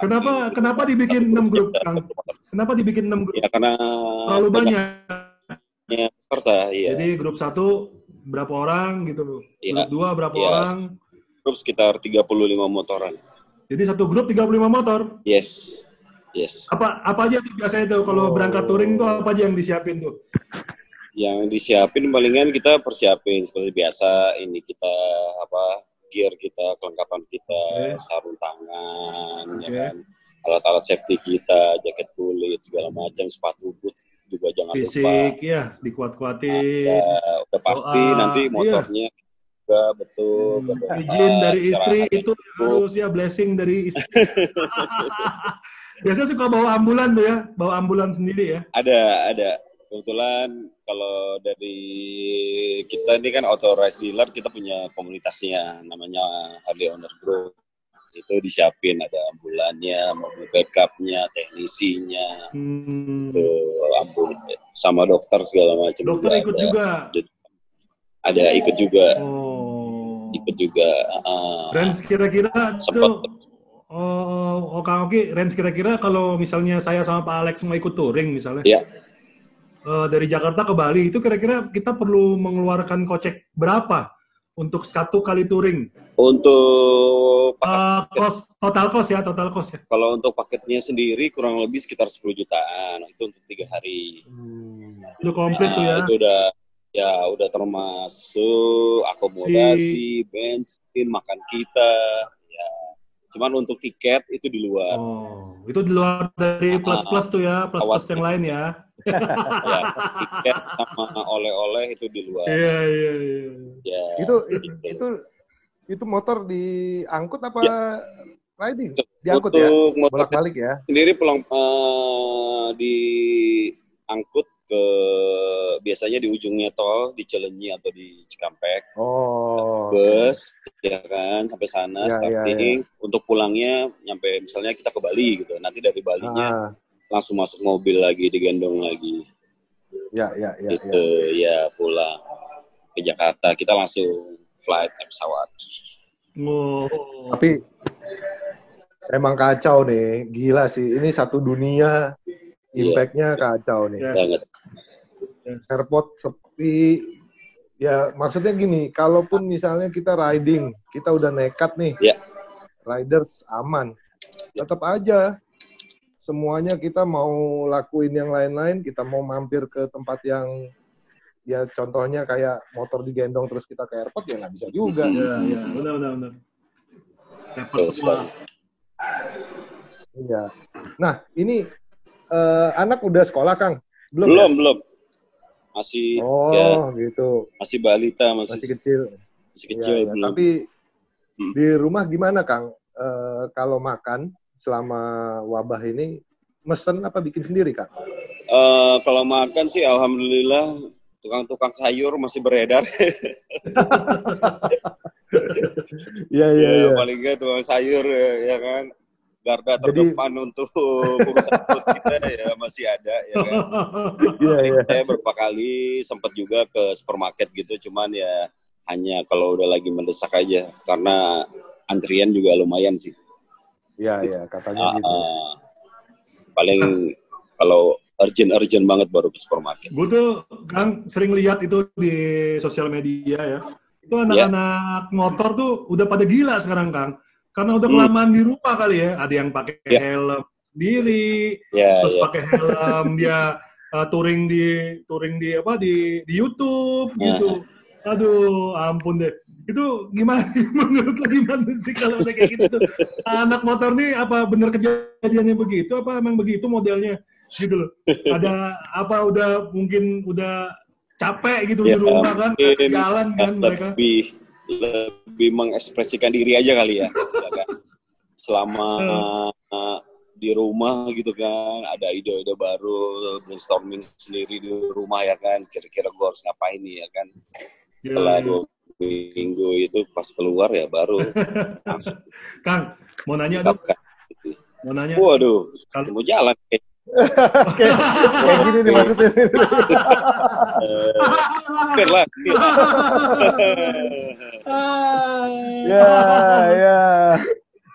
Kenapa gitu. kenapa dibikin enam grup, Kang? Kenapa dibikin enam grup?
Ya karena
terlalu banyak.
Ya, serta, iya.
Jadi grup satu berapa orang gitu Ya, grup dua berapa ya, orang?
Grup sekitar 35 motoran.
Jadi satu grup 35 motor?
Yes. Yes.
Apa apa aja tuh biasanya tuh kalau oh. berangkat touring tuh apa aja yang disiapin tuh?
Yang disiapin palingan kita persiapin seperti biasa ini kita apa gear kita kelengkapan kita okay. sarung tangan okay. ya kan alat-alat safety kita jaket kulit segala macam sepatu boot juga jangan
Fisik, lupa ya dikuat-kuatin
ada, udah pasti oh, nanti iya. motornya iya. juga betul
hmm. izin dari istri itu harus ya blessing dari istri biasanya suka bawa ambulan tuh ya bawa ambulan sendiri ya
ada ada kebetulan kalau dari kita ini kan authorized dealer kita punya komunitasnya namanya Harley Owner Group. Itu disiapin ada ambulannya mobil backupnya teknisinya hmm. ambul sama dokter segala macam
dokter ikut ada. juga?
Ada ikut juga. Oh. ikut juga uh,
range kira-kira itu oh, oh Kang Oki range kira-kira kalau misalnya saya sama Pak Alex mau ikut touring misalnya?
Ya
uh, dari Jakarta ke Bali itu kira-kira kita perlu mengeluarkan kocek berapa untuk satu kali touring?
Untuk
uh, cost, total cost ya, total cost ya.
Kalau untuk paketnya sendiri kurang lebih sekitar 10 jutaan. Itu untuk tiga hari.
Hmm. Itu komplit nah, tuh ya?
Itu udah ya udah termasuk akomodasi, si... bensin, makan kita, ya. Cuman untuk tiket itu di luar.
Oh, itu di luar dari plus-plus tuh ya, plus-plus yang lain ya.
Ya, tiket sama oleh-oleh itu di luar.
Iya, iya, iya.
Ya, itu, itu, gitu. itu, itu motor diangkut apa ya. riding? Diangkut ya?
Untuk ya?
Bolak-balik ya?
Sendiri pulang uh, diangkut ke biasanya di ujungnya tol di Cilenyi atau di Cikampek.
Oh.
Bus ya kan sampai sana ya, starting ya, ya. untuk pulangnya nyampe misalnya kita ke Bali gitu. Nanti dari Balinya ah. Langsung masuk mobil lagi digendong lagi.
Ya ya ya.
Itu ya. ya pulang ke Jakarta kita langsung flight naik pesawat.
Oh.
Tapi emang kacau nih, gila sih. Ini satu dunia iya. impact-nya kacau nih.
Banget
airport sepi ya maksudnya gini kalaupun misalnya kita riding kita udah nekat nih
yeah.
riders aman tetap aja semuanya kita mau lakuin yang lain-lain kita mau mampir ke tempat yang ya contohnya kayak motor digendong terus kita ke airport ya nggak bisa juga.
Iya iya. Benar benar benar. Airport semua.
iya. Nah ini uh, anak udah sekolah kang?
Belum belum ya? belum masih
oh ya, gitu.
Masih balita masih,
masih kecil.
masih kecil ya,
ya. tapi hmm. di rumah gimana kang? E, kalau makan selama wabah ini mesen apa bikin sendiri kang
e, kalau makan sih alhamdulillah tukang-tukang sayur masih beredar
Iya iya ya,
paling enggak tukang sayur ya kan garda terdepan Jadi, untuk food kita ya masih ada ya kan.
Iya, iya.
Saya beberapa kali sempat juga ke supermarket gitu, cuman ya hanya kalau udah lagi mendesak aja karena antrian juga lumayan sih.
Iya iya katanya uh, gitu. Uh,
paling kalau urgent-urgent banget baru ke supermarket.
Gue tuh kan sering lihat itu di sosial media ya. Itu anak-anak yeah. motor tuh udah pada gila sekarang Kang karena udah hmm. kelamaan hmm. di rumah kali ya ada yang pakai yeah. helm diri yeah, terus yeah. pakai helm dia uh, touring di touring di apa di di YouTube yeah. gitu aduh ampun deh itu gimana menurut lo gimana sih kalau udah kayak gitu anak motor nih apa bener kejadiannya begitu? Apa emang begitu modelnya? Gitu loh. Ada apa udah mungkin udah capek gitu ya, di rumah kan jalan kan mereka?
lebih lebih mengekspresikan diri aja kali ya, ya kan? selama uh, di rumah gitu kan ada ide-ide baru brainstorming sendiri di rumah ya kan. Kira-kira gue harus ngapain nih ya kan? Setelah yeah. dua minggu itu pas keluar ya baru
Kang mau nanya dong mau nanya
waduh kalau mau jalan kayak
kayak, gini nih maksudnya.
lah.
ya, ya.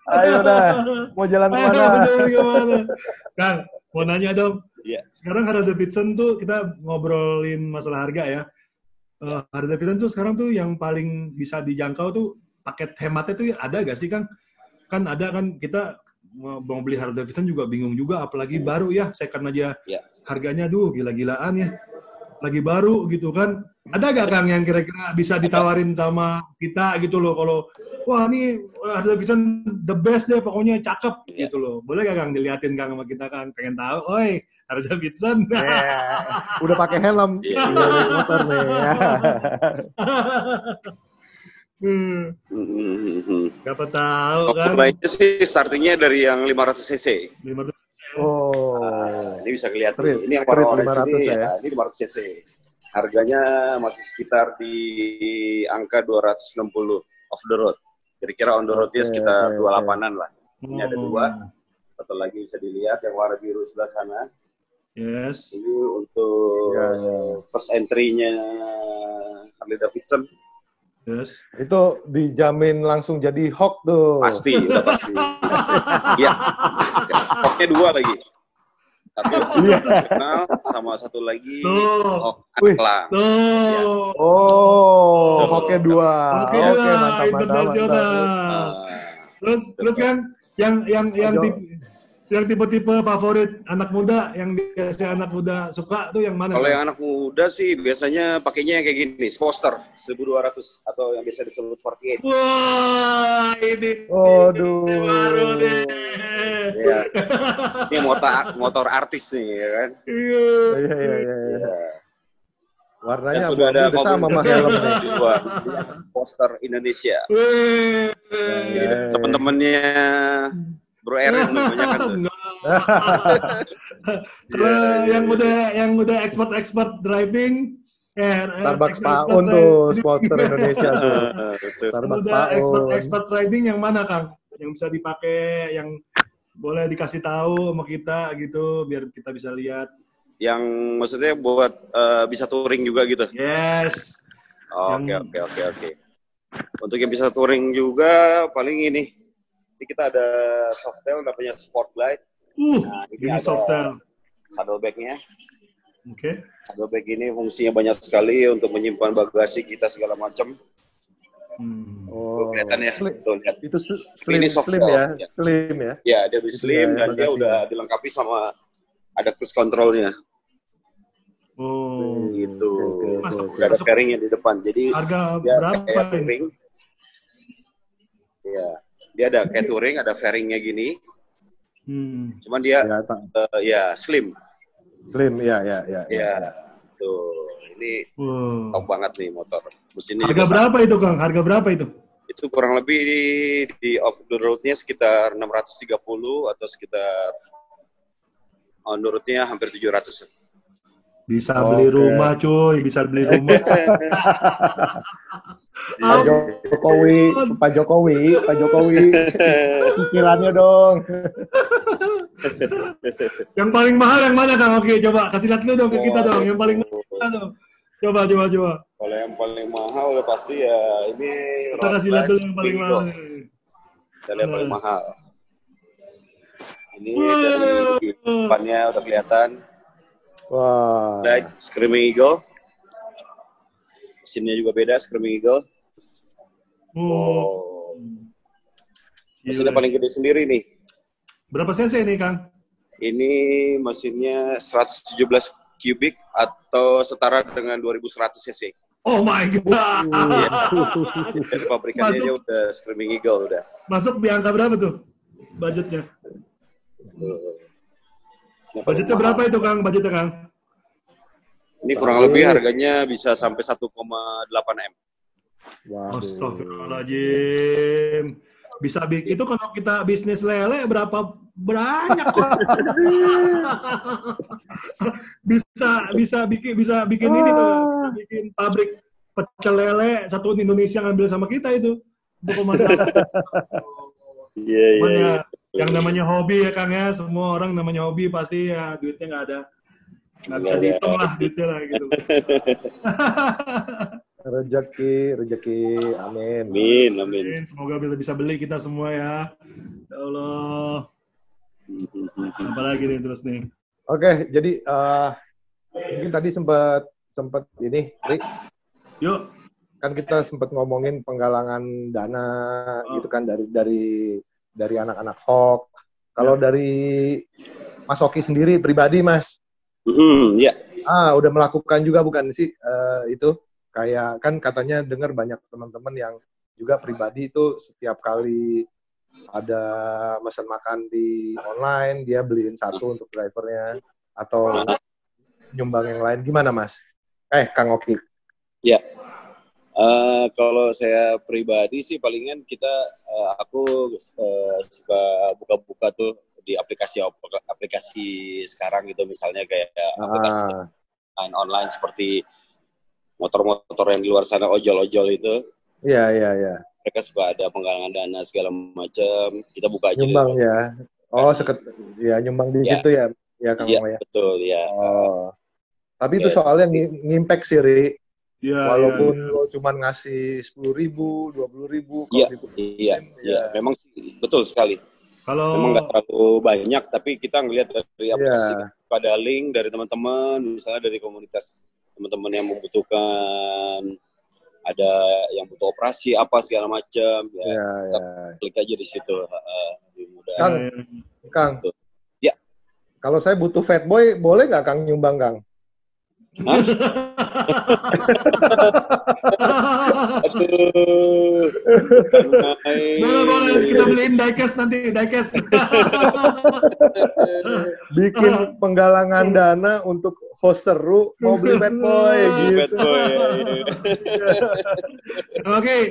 Ayo dah. Mau jalan ke
mana? Kang, mau nanya dong.
Iya.
Sekarang Harley Davidson tuh kita ngobrolin masalah harga ya. Uh, Harley Davidson tuh sekarang tuh yang paling bisa dijangkau tuh paket hematnya tuh ada gak sih Kang? Kan ada kan kita mau beli Harley Davidson juga bingung juga apalagi hmm. baru ya second aja
ya.
harganya duh gila-gilaan ya lagi baru gitu kan ada gak Kang yang kira-kira bisa ditawarin sama kita gitu loh kalau wah ini Harley Davidson the best deh pokoknya cakep ya. gitu loh boleh gak Kang diliatin Kang sama kita kan pengen tahu oi Harley Davidson
yeah. udah pakai helm yeah. motor nih
Hmm. Gak tahu kan.
Lainnya sih startingnya dari yang 500 cc.
500
Oh.
Nah, ini bisa kelihatan. Street, ini yang warna orange ini ya. ya. Ini 500 cc. Harganya masih sekitar di angka 260 off the road. Kira-kira on the road okay, sekitar okay, 28-an lah. Ini ada dua. Hmm. Satu lagi bisa dilihat yang warna biru sebelah sana.
Yes.
Ini untuk yeah, yeah. first entry-nya Harley Davidson
Yes. Itu dijamin langsung jadi hoax tuh.
Pasti, udah pasti. Iya. Hoaxnya dua lagi. Satu yeah. nasional sama satu lagi
oh,
anak
Tuh.
Ya. Oh, Oke dua.
Oke, Oke mantap, internasional. Mantap, mantap. Terus terus kan yang yang yang tipe, yang tipe-tipe favorit anak muda yang biasa anak muda suka tuh yang mana?
Kalau yang anak muda sih biasanya pakainya kayak gini, Sposter 1200 atau yang biasa disebut 48.
Wah, ini
Waduh.
Ini baru deh.
Ya. Ini motor motor artis nih ya kan.
Iya. Iya iya iya. Ya. Warnanya
Dan sudah ada
sama sama helmnya.
Poster Indonesia. Teman-temannya Bro Erin banyak kan tuh.
Kalau yang udah yang udah expert-expert driving
Eh, Starbucks Paun tuh, sponsor Indonesia tuh.
Starbucks udah expert expert riding yang mana Kang? Yang bisa dipakai, yang boleh dikasih tahu sama kita gitu, biar kita bisa lihat.
Yang maksudnya buat uh, bisa touring juga gitu?
Yes.
Oke oke oke oke. Untuk yang bisa touring juga paling ini ini kita ada softail namanya Sportlight.
Uh, nah, ini, ini softail.
Saddlebagnya.
Oke. Okay.
Saddlebag ini fungsinya banyak sekali untuk menyimpan bagasi kita segala macam.
Hmm.
Oh, kelihatan ya.
Slim.
Tuh, lihat.
Itu slim, ini slim ya, ya, slim ya.
Ya, dia itu slim ya, dan dia udah dilengkapi sama ada cruise controlnya.
Oh,
gitu. Masuk, ada fairingnya di depan. Jadi
harga berapa kayak.
Ya, dia ada kayak touring, ada fairingnya gini.
Hmm.
Cuman dia ya, uh, ya slim.
Slim, ya, ya, ya.
Ya, ya. tuh. Ini wow. top banget nih motor.
Mesinnya Harga berapa itu, Kang? Harga berapa itu?
Itu kurang lebih di, di off the road-nya sekitar 630 atau sekitar on the road-nya hampir 700.
Bisa oh, beli okay. rumah, cuy. Bisa beli rumah.
Pak Jokowi, Pak Jokowi, Pak Jokowi, cicilannya dong.
yang paling mahal yang mana kang? Oke, coba kasih lihat dulu dong ke kita dong. Yang paling mahal dong. Coba, coba, coba.
Kalau yang paling mahal udah pasti ya ini.
Kita kasih lihat dulu yang paling mahal.
Dan yang paling mahal. Ini dari depannya udah kelihatan.
Wah.
Wow. Screaming Eagle mesinnya juga beda Screaming Eagle.
Oh.
Mesinnya paling gede sendiri nih.
Berapa cc ini, Kang?
Ini mesinnya 117 kubik atau setara dengan 2100 cc.
Oh my god.
Iya. Dari pabrikannya Masuk, udah Screaming Eagle udah.
Masuk di angka berapa tuh budgetnya? Uh, budgetnya berapa itu Kang? Budgetnya Kang?
Ini kurang lebih harganya bisa sampai 1,8 M.
Wow. Astagfirullahaladzim. Bisa bikin itu kalau kita bisnis lele berapa banyak kok. bisa bisa bikin bisa bikin ini tuh, bikin pabrik pecel lele satu Indonesia ngambil sama kita itu.
Iya, iya.
Yang namanya hobi ya Kang ya, semua orang namanya hobi pasti ya duitnya nggak ada. Nggak bisa dihitung lah detail lah gitu.
Rezeki rezeki. Amin.
Amin amin.
Semoga bisa bisa beli kita semua ya. Ya Allah. Apalagi nih terus nih?
Oke jadi uh, mungkin tadi sempat sempat ini Rik
yuk.
Kan kita sempat ngomongin penggalangan dana oh. gitu kan dari dari dari anak-anak Hawk kalau ya. dari Mas Oki sendiri pribadi Mas
Mm, ya.
Ah, udah melakukan juga bukan sih uh, itu? Kayak kan katanya dengar banyak teman-teman yang juga pribadi itu setiap kali ada pesan makan di online dia beliin satu untuk drivernya atau nyumbang yang lain gimana mas? Eh Kang Oki?
Ya, uh, kalau saya pribadi sih palingan kita uh, aku uh, suka buka-buka tuh di aplikasi aplikasi sekarang gitu misalnya kayak ah. aplikasi online seperti motor-motor yang di luar sana ojol-ojol itu.
Iya iya iya.
Mereka suka ada penggalangan dana segala macam. Kita buka aja.
Nyumbang ya. Oh seket ya nyumbang di ya. situ ya. Ya Kang
ya,
ya.
Betul ya.
Oh. Tapi itu soalnya ngimpact sih Ri.
Ya,
Walaupun ya, ya. lo cuma ngasih sepuluh ribu, dua puluh ribu,
iya, iya, iya, memang betul sekali.
Kalau
memang nggak terlalu banyak, tapi kita ngelihat dari aplikasi yeah. pada link dari teman-teman, misalnya dari komunitas teman-teman yang membutuhkan ada yang butuh operasi apa segala macam ya,
ya, ya.
klik aja di situ uh,
mudah. Kang, Kang. Gitu. Ya. Kalau saya butuh fat boy, boleh nggak Kang nyumbang Kang?
Aduh. Boleh, boleh. Kita beliin diecast nanti, diecast.
Bikin penggalangan dana untuk host seru, mau beli bad boy gitu. Bad boy.
Oke. Okay.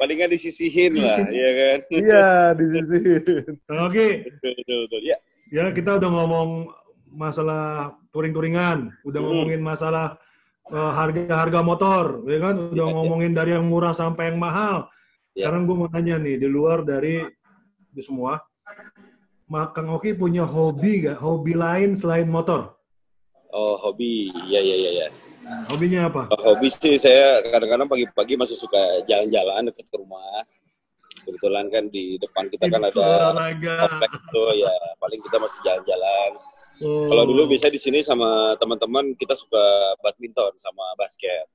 Palingan disisihin lah, ya kan?
Iya, disisihin.
Oke. Okay. Betul, betul, betul. Ya. Ya, kita udah ngomong masalah touring-touringan, udah hmm. ngomongin masalah uh, harga-harga motor, ya kan? Udah ya, ngomongin ya. dari yang murah sampai yang mahal. Ya. Sekarang gue mau nanya nih, di luar dari itu semua, Kang Oki punya hobi gak? Hobi lain selain motor?
Oh, hobi. Ya, ya, ya, ya.
Hobinya apa?
Oh, hobi sih saya kadang-kadang pagi-pagi masih suka jalan-jalan dekat rumah. Kebetulan kan di depan kita kan ada komplek itu ya paling kita masih jalan-jalan Hmm. Kalau dulu bisa di sini sama teman-teman kita suka badminton sama basket.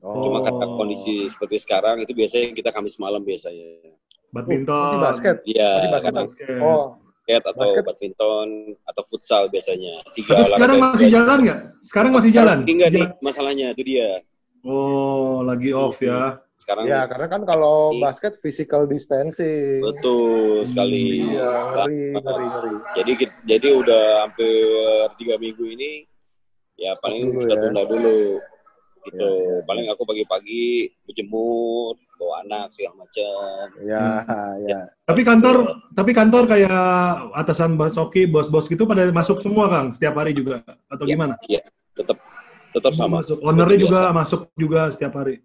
Oh. Cuma karena kondisi seperti sekarang itu biasanya kita Kamis malam biasanya.
Badminton. Oh,
masih basket.
Iya.
Masih basket. Oh.
Basket atau basket. badminton atau futsal biasanya.
Tiga Tapi sekarang masih jalan nggak? Sekarang masih jalan?
Tinggal nih masalahnya itu dia.
Oh, lagi off ya.
Sekarang ya karena kan kalau basket physical distancing.
Betul sekali.
Iya, ngeri, ngeri, ngeri.
Jadi jadi udah hampir tiga minggu ini ya paling dulu, kita ya. tunda dulu gitu. Ya, ya. Paling aku pagi-pagi berjemur, bawa anak segala macam.
Ya, hmm. ya.
Tapi kantor, tapi kantor kayak atasan Basoki, bos-bos gitu pada masuk semua Kang setiap hari juga atau ya, gimana?
Iya, tetap tetap sama.
Masuk. Ownernya juga masuk juga setiap hari.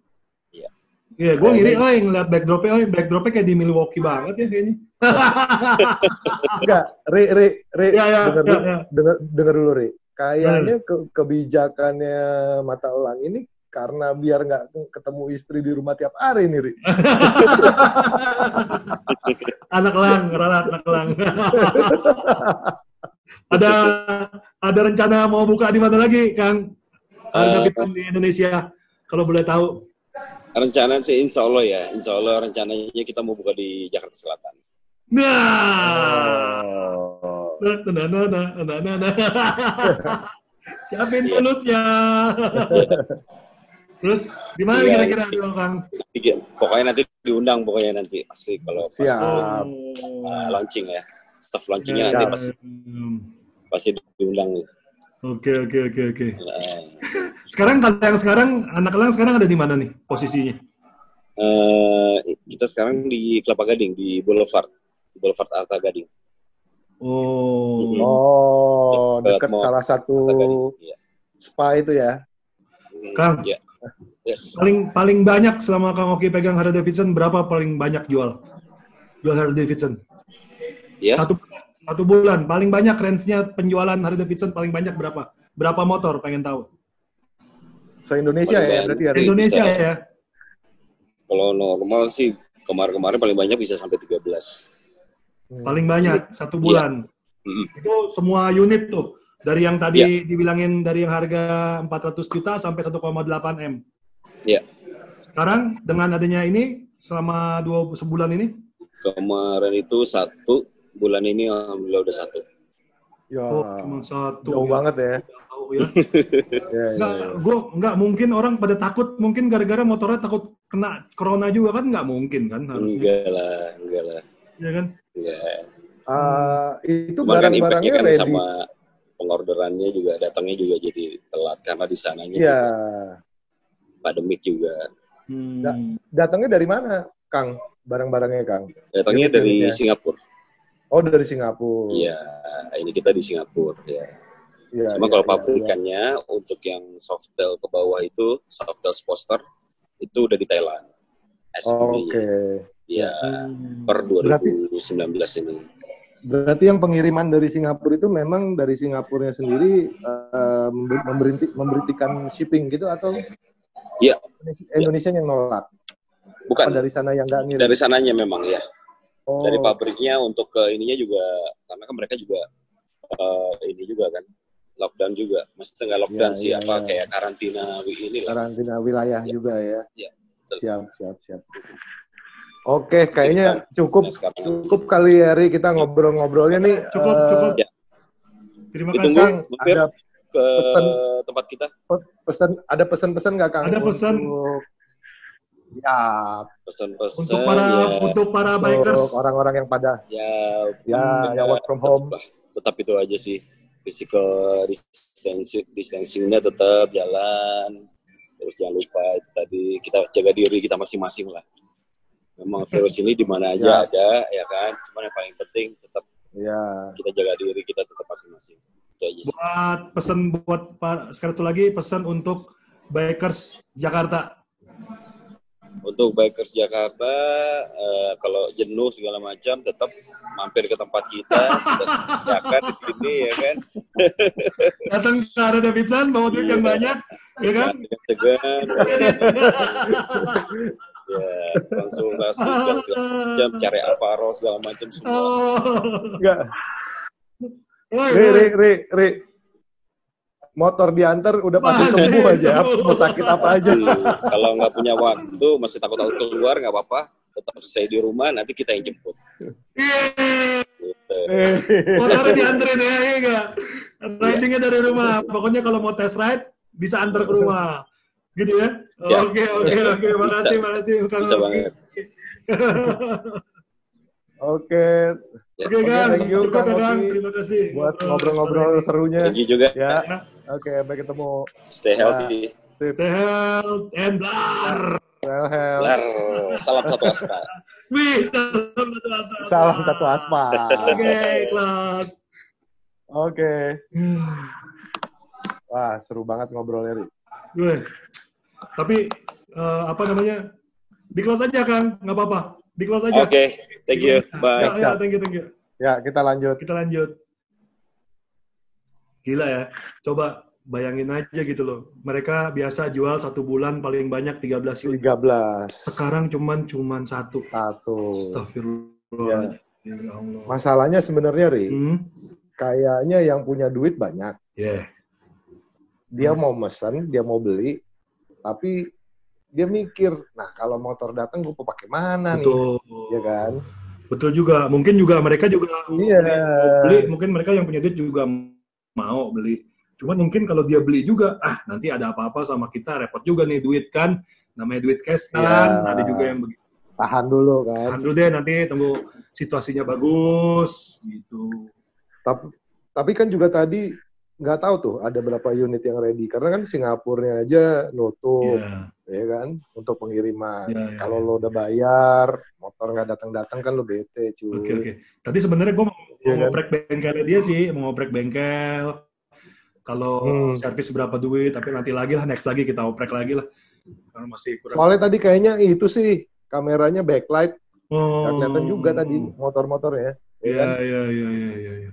Iya, yeah, gue ngiri oh yang ngeliat backdropnya, oh backdropnya kayak di Milwaukee banget ya kayaknya.
Enggak, Re, Re, Re, ya, ya, denger, ya, ya. Denger, denger dulu Re. Kayaknya ke, kebijakannya Mata Elang ini karena biar nggak ketemu istri di rumah tiap hari nih, Ri.
anak lang, rala anak lang. ada ada rencana mau buka di mana lagi, Kang? Harga uh, di Indonesia, kalau boleh tahu
rencana sih insya Allah ya, insya Allah rencananya kita mau buka di Jakarta Selatan.
Nah, nah, nah, nah, nah, nah, nah, nah. Siapin ya. Terus di mana ya, kira-kira ya, Kang?
Pokoknya nanti diundang pokoknya nanti pasti kalau pas uh, launching ya, staff launchingnya ya, nanti pasti pasti diundang nih.
Oke oke oke oke. sekarang kalau yang sekarang anak Elang sekarang ada di mana nih posisinya?
Uh, kita sekarang di Kelapa Gading di Boulevard Boulevard Arta Gading.
Oh.
Hmm. Oh, dekat salah satu ya. spa itu ya.
Kang. Ya. Yes. Paling paling banyak selama Kang Oki pegang Harley Davidson berapa paling banyak jual? Jual Harley Davidson.
Ya.
Satu satu bulan paling banyak range-nya penjualan Harley Davidson paling banyak berapa? Berapa motor pengen tahu?
Se Indonesia ya berarti
hari Indonesia bisa, ya.
Kalau normal sih kemarin-kemarin paling banyak bisa sampai 13.
Hmm. Paling banyak satu bulan. Iya. Itu semua unit tuh. Dari yang tadi ya. dibilangin dari yang harga 400 juta sampai 1,8 M.
Iya.
Sekarang dengan adanya ini selama dua sebulan ini?
Kemarin itu satu, bulan ini alhamdulillah udah satu.
Ya, oh, cuma satu. Jauh ya. banget ya. Jauh ya.
ya, ya, ya. Gue nggak mungkin orang pada takut, mungkin gara-gara motornya takut kena corona juga kan nggak mungkin kan
harusnya. Enggak lah, enggak lah.
Iya kan?
Iya.
Uh, itu kan barang-barangnya
kan ready. sama pengorderannya juga datangnya juga jadi telat karena di sananya
Iya.
pandemik juga.
Hmm. Da datangnya dari mana, Kang? Barang-barangnya, Kang?
Datangnya dari Singapura.
Oh dari Singapura.
Iya, ini kita di Singapura ya. Ya, Cuma ya, kalau ya, pabrikannya ya. untuk yang softel ke bawah itu softel poster itu udah di Thailand.
Oh, Oke. Okay.
Ya, hmm. per 2019 berarti, ini.
Berarti yang pengiriman dari Singapura itu memang dari Singapurnya sendiri uh, memberhenti, memberhentikan shipping gitu atau?
Iya.
Indonesia ya. yang nolak.
Bukan.
Apa dari sana yang nggak ngirim?
Dari sananya memang ya oh. dari pabriknya untuk ke ininya juga karena kan mereka juga uh, ini juga kan lockdown juga masih tengah lockdown ya, sih ya, apa ya. kayak karantina ini
karantina wilayah ya. juga ya
ya
Siap, siap, siap. Oke, kayaknya cukup cukup kali ya, Ri, kita ngobrol-ngobrolnya nih.
Cukup, uh, cukup. Ya. Terima kasih.
Kang, ada ke pesan, tempat kita.
Pesan, ada pesan-pesan nggak Kang?
Ada pesan.
Untuk, ya,
pesan-pesan.
Untuk para ya. untuk para bikers. Untuk
orang-orang yang pada
ya,
ya, yang work from home.
Tetap, tetap itu aja sih. Physical distancing, distancingnya tetap jalan. Terus jangan lupa itu tadi kita jaga diri kita masing-masing lah memang virus ini di mana aja ya. ada ya kan cuman yang paling penting tetap ya. kita jaga diri kita tetap masing-masing
buat pesan buat Pak sekali lagi pesan untuk bikers Jakarta
untuk bikers Jakarta uh, kalau jenuh segala macam tetap mampir ke tempat kita. Kita sediakan di sini ya kan?
Datang ke Arena Davidson bawa duit yang iya. banyak ya kan? Segan
ya konsultasi segala, segala macam cari apa segala macam semua. Oh. enggak.
Ri, Ri, Ri, Ri. Motor diantar udah pasti sembuh aja. Mau sakit apa aja.
Kalau nggak punya waktu, masih takut takut keluar nggak apa-apa. Tetap stay di rumah, nanti kita yang jemput.
Gitu. Motornya dianterin ya, ya enggak? Ridingnya dari rumah. Pokoknya kalau mau test ride, bisa antar ke rumah gitu ya? ya. Oke, oke, oke. Makasih, makasih.
Bisa banget.
Oke.
Oke, kan.
Thank you, Kang Terima kasih. Buat ngobrol-ngobrol serunya.
Thank you juga.
Ya. Oke, okay, sampai ketemu.
Stay healthy.
Ya. Stay healthy and blar.
Well,
blar. Salam satu aspal.
Wih, salam satu aspal.
Salam satu aspal.
Oke, okay, kelas.
Oke. Okay. Wah, seru banget ngobrolnya, Ri.
Gue. Tapi uh, apa namanya? Di kelas aja kan, nggak apa-apa. Di kelas aja.
Oke, okay. thank you. Bye.
Ya, ya, thank you, thank you.
Ya, kita lanjut.
Kita lanjut. Gila ya. Coba bayangin aja gitu loh. Mereka biasa jual satu bulan paling banyak 13
unit. 13.
Sekarang cuman cuman satu.
Satu.
Astagfirullah.
Ya. ya Allah. Masalahnya sebenarnya, Ri, hmm? kayaknya yang punya duit banyak.
Yeah.
Dia hmm. mau mesen, dia mau beli, tapi dia mikir, nah kalau motor datang gue pakai mana Betul. nih, ya kan?
Betul juga. Mungkin juga mereka juga
iya.
beli, mungkin mereka yang punya duit juga mau beli. Cuman mungkin kalau dia beli juga, ah nanti ada apa-apa sama kita repot juga nih duit kan, namanya duit cash kan, ya. ada juga yang begitu.
Tahan dulu kan.
Tahan dulu deh nanti tunggu situasinya bagus gitu.
Tapi tapi kan juga tadi nggak tahu tuh ada berapa unit yang ready karena kan Singapura aja nutup yeah. ya kan untuk pengiriman yeah, yeah, kalau yeah. lo udah bayar motor nggak datang datang kan lo bete cuy
oke okay, oke okay. tadi sebenarnya gue mau yeah, ngoprek kan? bengkelnya dia sih mau ngoprek bengkel kalau hmm. servis berapa duit tapi nanti lagi lah next lagi kita oprek lagi lah
karena masih kurang soalnya tadi kayaknya itu sih kameranya backlight oh. kelihatan juga tadi motor-motornya
ya iya kan? iya iya iya iya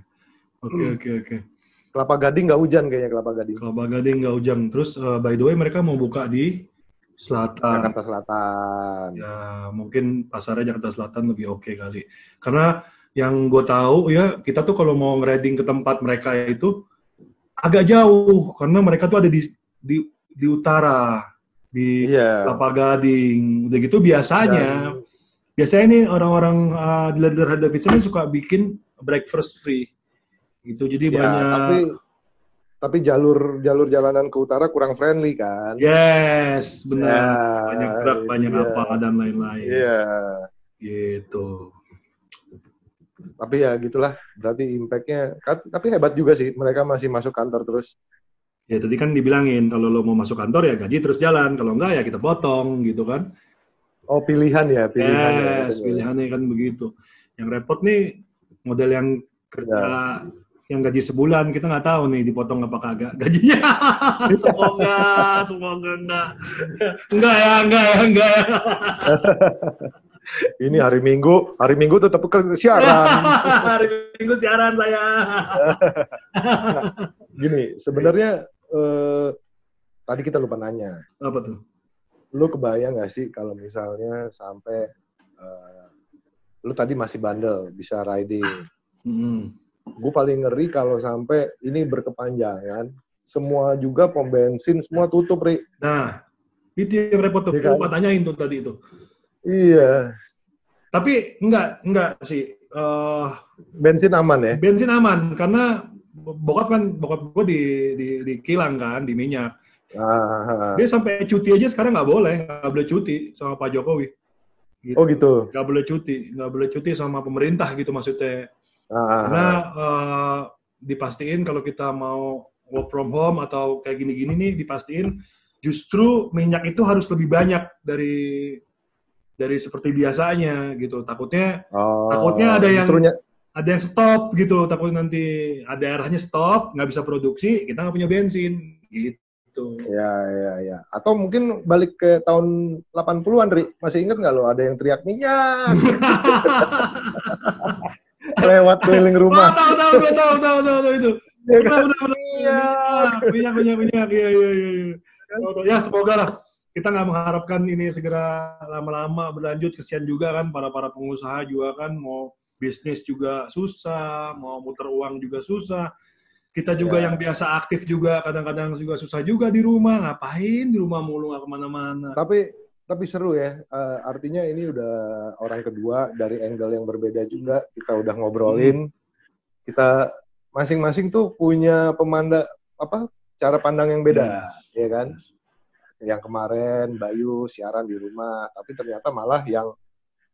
oke oke oke
Kelapa Gading nggak hujan kayaknya Kelapa Gading.
Kelapa Gading nggak hujan. Terus uh, by the way mereka mau buka di selatan.
Jakarta Selatan.
Ya mungkin pasarnya Jakarta Selatan lebih oke okay kali. Karena yang gue tahu ya kita tuh kalau mau ngerading ke tempat mereka itu agak jauh. Karena mereka tuh ada di di, di utara di yeah. Kelapa Gading. Udah gitu biasanya Dan... biasanya nih orang-orang uh, dealer-dealer Davidson suka bikin breakfast free. Gitu jadi ya, banyak
tapi tapi jalur jalur jalanan ke utara kurang friendly kan?
Yes benar. Ya, banyak truk banyak ya. apa dan lain-lain.
Iya.
Gitu
tapi ya gitulah berarti impactnya tapi hebat juga sih mereka masih masuk kantor terus.
Ya tadi kan dibilangin kalau lo mau masuk kantor ya gaji terus jalan kalau enggak ya kita potong gitu kan.
Oh pilihan ya pilihan
ya, yes, ya, pilihannya kan begitu. Yang repot nih model yang kerja ya. yang gaji sebulan kita nggak tahu nih dipotong apa kagak gajinya. Semoga semoga enggak. Enggak ya enggak ya enggak ya
ini hari Minggu hari Minggu tetap kerja siaran.
Hari Minggu siaran saya.
Gini sebenarnya eh, tadi kita lupa nanya.
Apa tuh?
Lu kebayang nggak sih kalau misalnya sampai eh, lu tadi masih bandel bisa riding? Hmm. Gue paling ngeri kalau sampai ini berkepanjangan semua juga pom bensin semua tutup ri.
Nah Itu yang repot tuh. Ya, kan? Tanyain tuh tadi itu.
Iya.
Tapi enggak, enggak sih. Uh,
bensin aman ya?
Bensin aman karena bokap kan bokap gue di, di di kilang kan di minyak. Ah, Dia sampai cuti aja sekarang nggak boleh, nggak boleh cuti sama Pak Jokowi.
Gitu. Oh gitu.
Nggak boleh cuti, nggak boleh cuti sama pemerintah gitu maksudnya. Ah, Karena uh, dipastiin kalau kita mau work from home atau kayak gini-gini nih dipastiin justru minyak itu harus lebih banyak dari dari seperti biasanya gitu. Takutnya oh, takutnya ada yang justrunya. ada yang stop gitu. Takut nanti ada daerahnya stop, nggak bisa produksi, kita nggak punya bensin gitu.
Ya, ya, ya. Atau mungkin balik ke tahun 80-an, Ri. Masih inget nggak lo ada yang teriak minyak? Lewat keliling rumah.
Oh, tahu, tahu, tahu, tahu, tahu, tahu, tahu itu. Ya, kan? benar, benar, minyak, minyak, minyak, minyak, iya, iya. iya. Ya, semoga lah kita nggak mengharapkan ini segera lama-lama berlanjut. Kesian juga kan para para pengusaha juga kan. Mau bisnis juga susah mau muter uang juga susah. Kita juga ya. yang biasa aktif juga kadang-kadang juga susah juga di rumah. Ngapain di rumah mulu nggak ke mana-mana.
Tapi tapi seru ya. Uh, artinya ini udah orang kedua dari angle yang berbeda juga. Kita udah ngobrolin. Hmm. kita masing-masing tuh punya pemanda apa cara pandang yang beda yes. ya kan? Yes yang kemarin Bayu siaran di rumah, tapi ternyata malah yang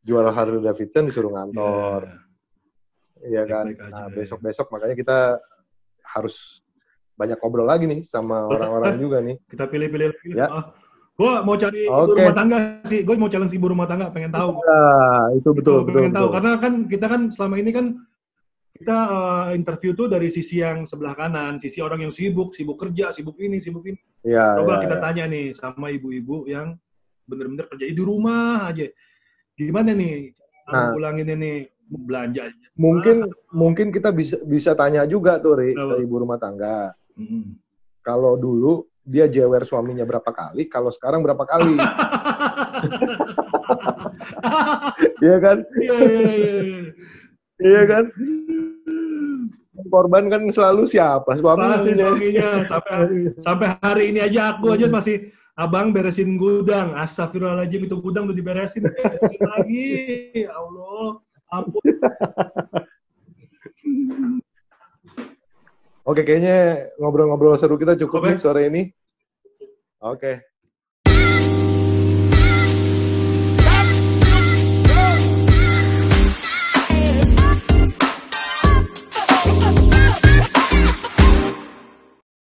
jual Harley Davidson disuruh ngantor. Iya yeah. kan. Nah, besok-besok makanya kita harus banyak ngobrol lagi nih sama orang-orang juga nih.
Kita pilih-pilih lagi. Ya. Oh, gue mau cari okay. ibu rumah tangga sih. Gue mau challenge ibu rumah tangga, pengen tahu.
Ya, itu betul.
Itu, pengen betul, tahu betul. karena kan kita kan selama ini kan kita uh, interview tuh dari sisi yang sebelah kanan, sisi orang yang sibuk, sibuk kerja, sibuk ini, sibuk ini. Ya, Coba ya, kita ya. tanya nih sama ibu-ibu yang bener-bener kerja di rumah aja. Gimana nih nah, ulangin ini belanja?
Mungkin ah. mungkin kita bisa bisa tanya juga tuh Ri, ke ibu rumah tangga. Hmm. Kalau dulu dia jewer suaminya berapa kali, kalau sekarang berapa kali? Iya kan? Iya, iya, iya. Iya. Kan? Korban kan selalu siapa?
Suaminya. Pasti suaminya. Sampai, sampai hari ini aja aku aja masih abang beresin gudang. Astagfirullahaladzim itu gudang udah diberesin. Beresin lagi. Ya Allah. Ampun.
Oke, kayaknya ngobrol-ngobrol seru kita cukup nih sore ini. Oke.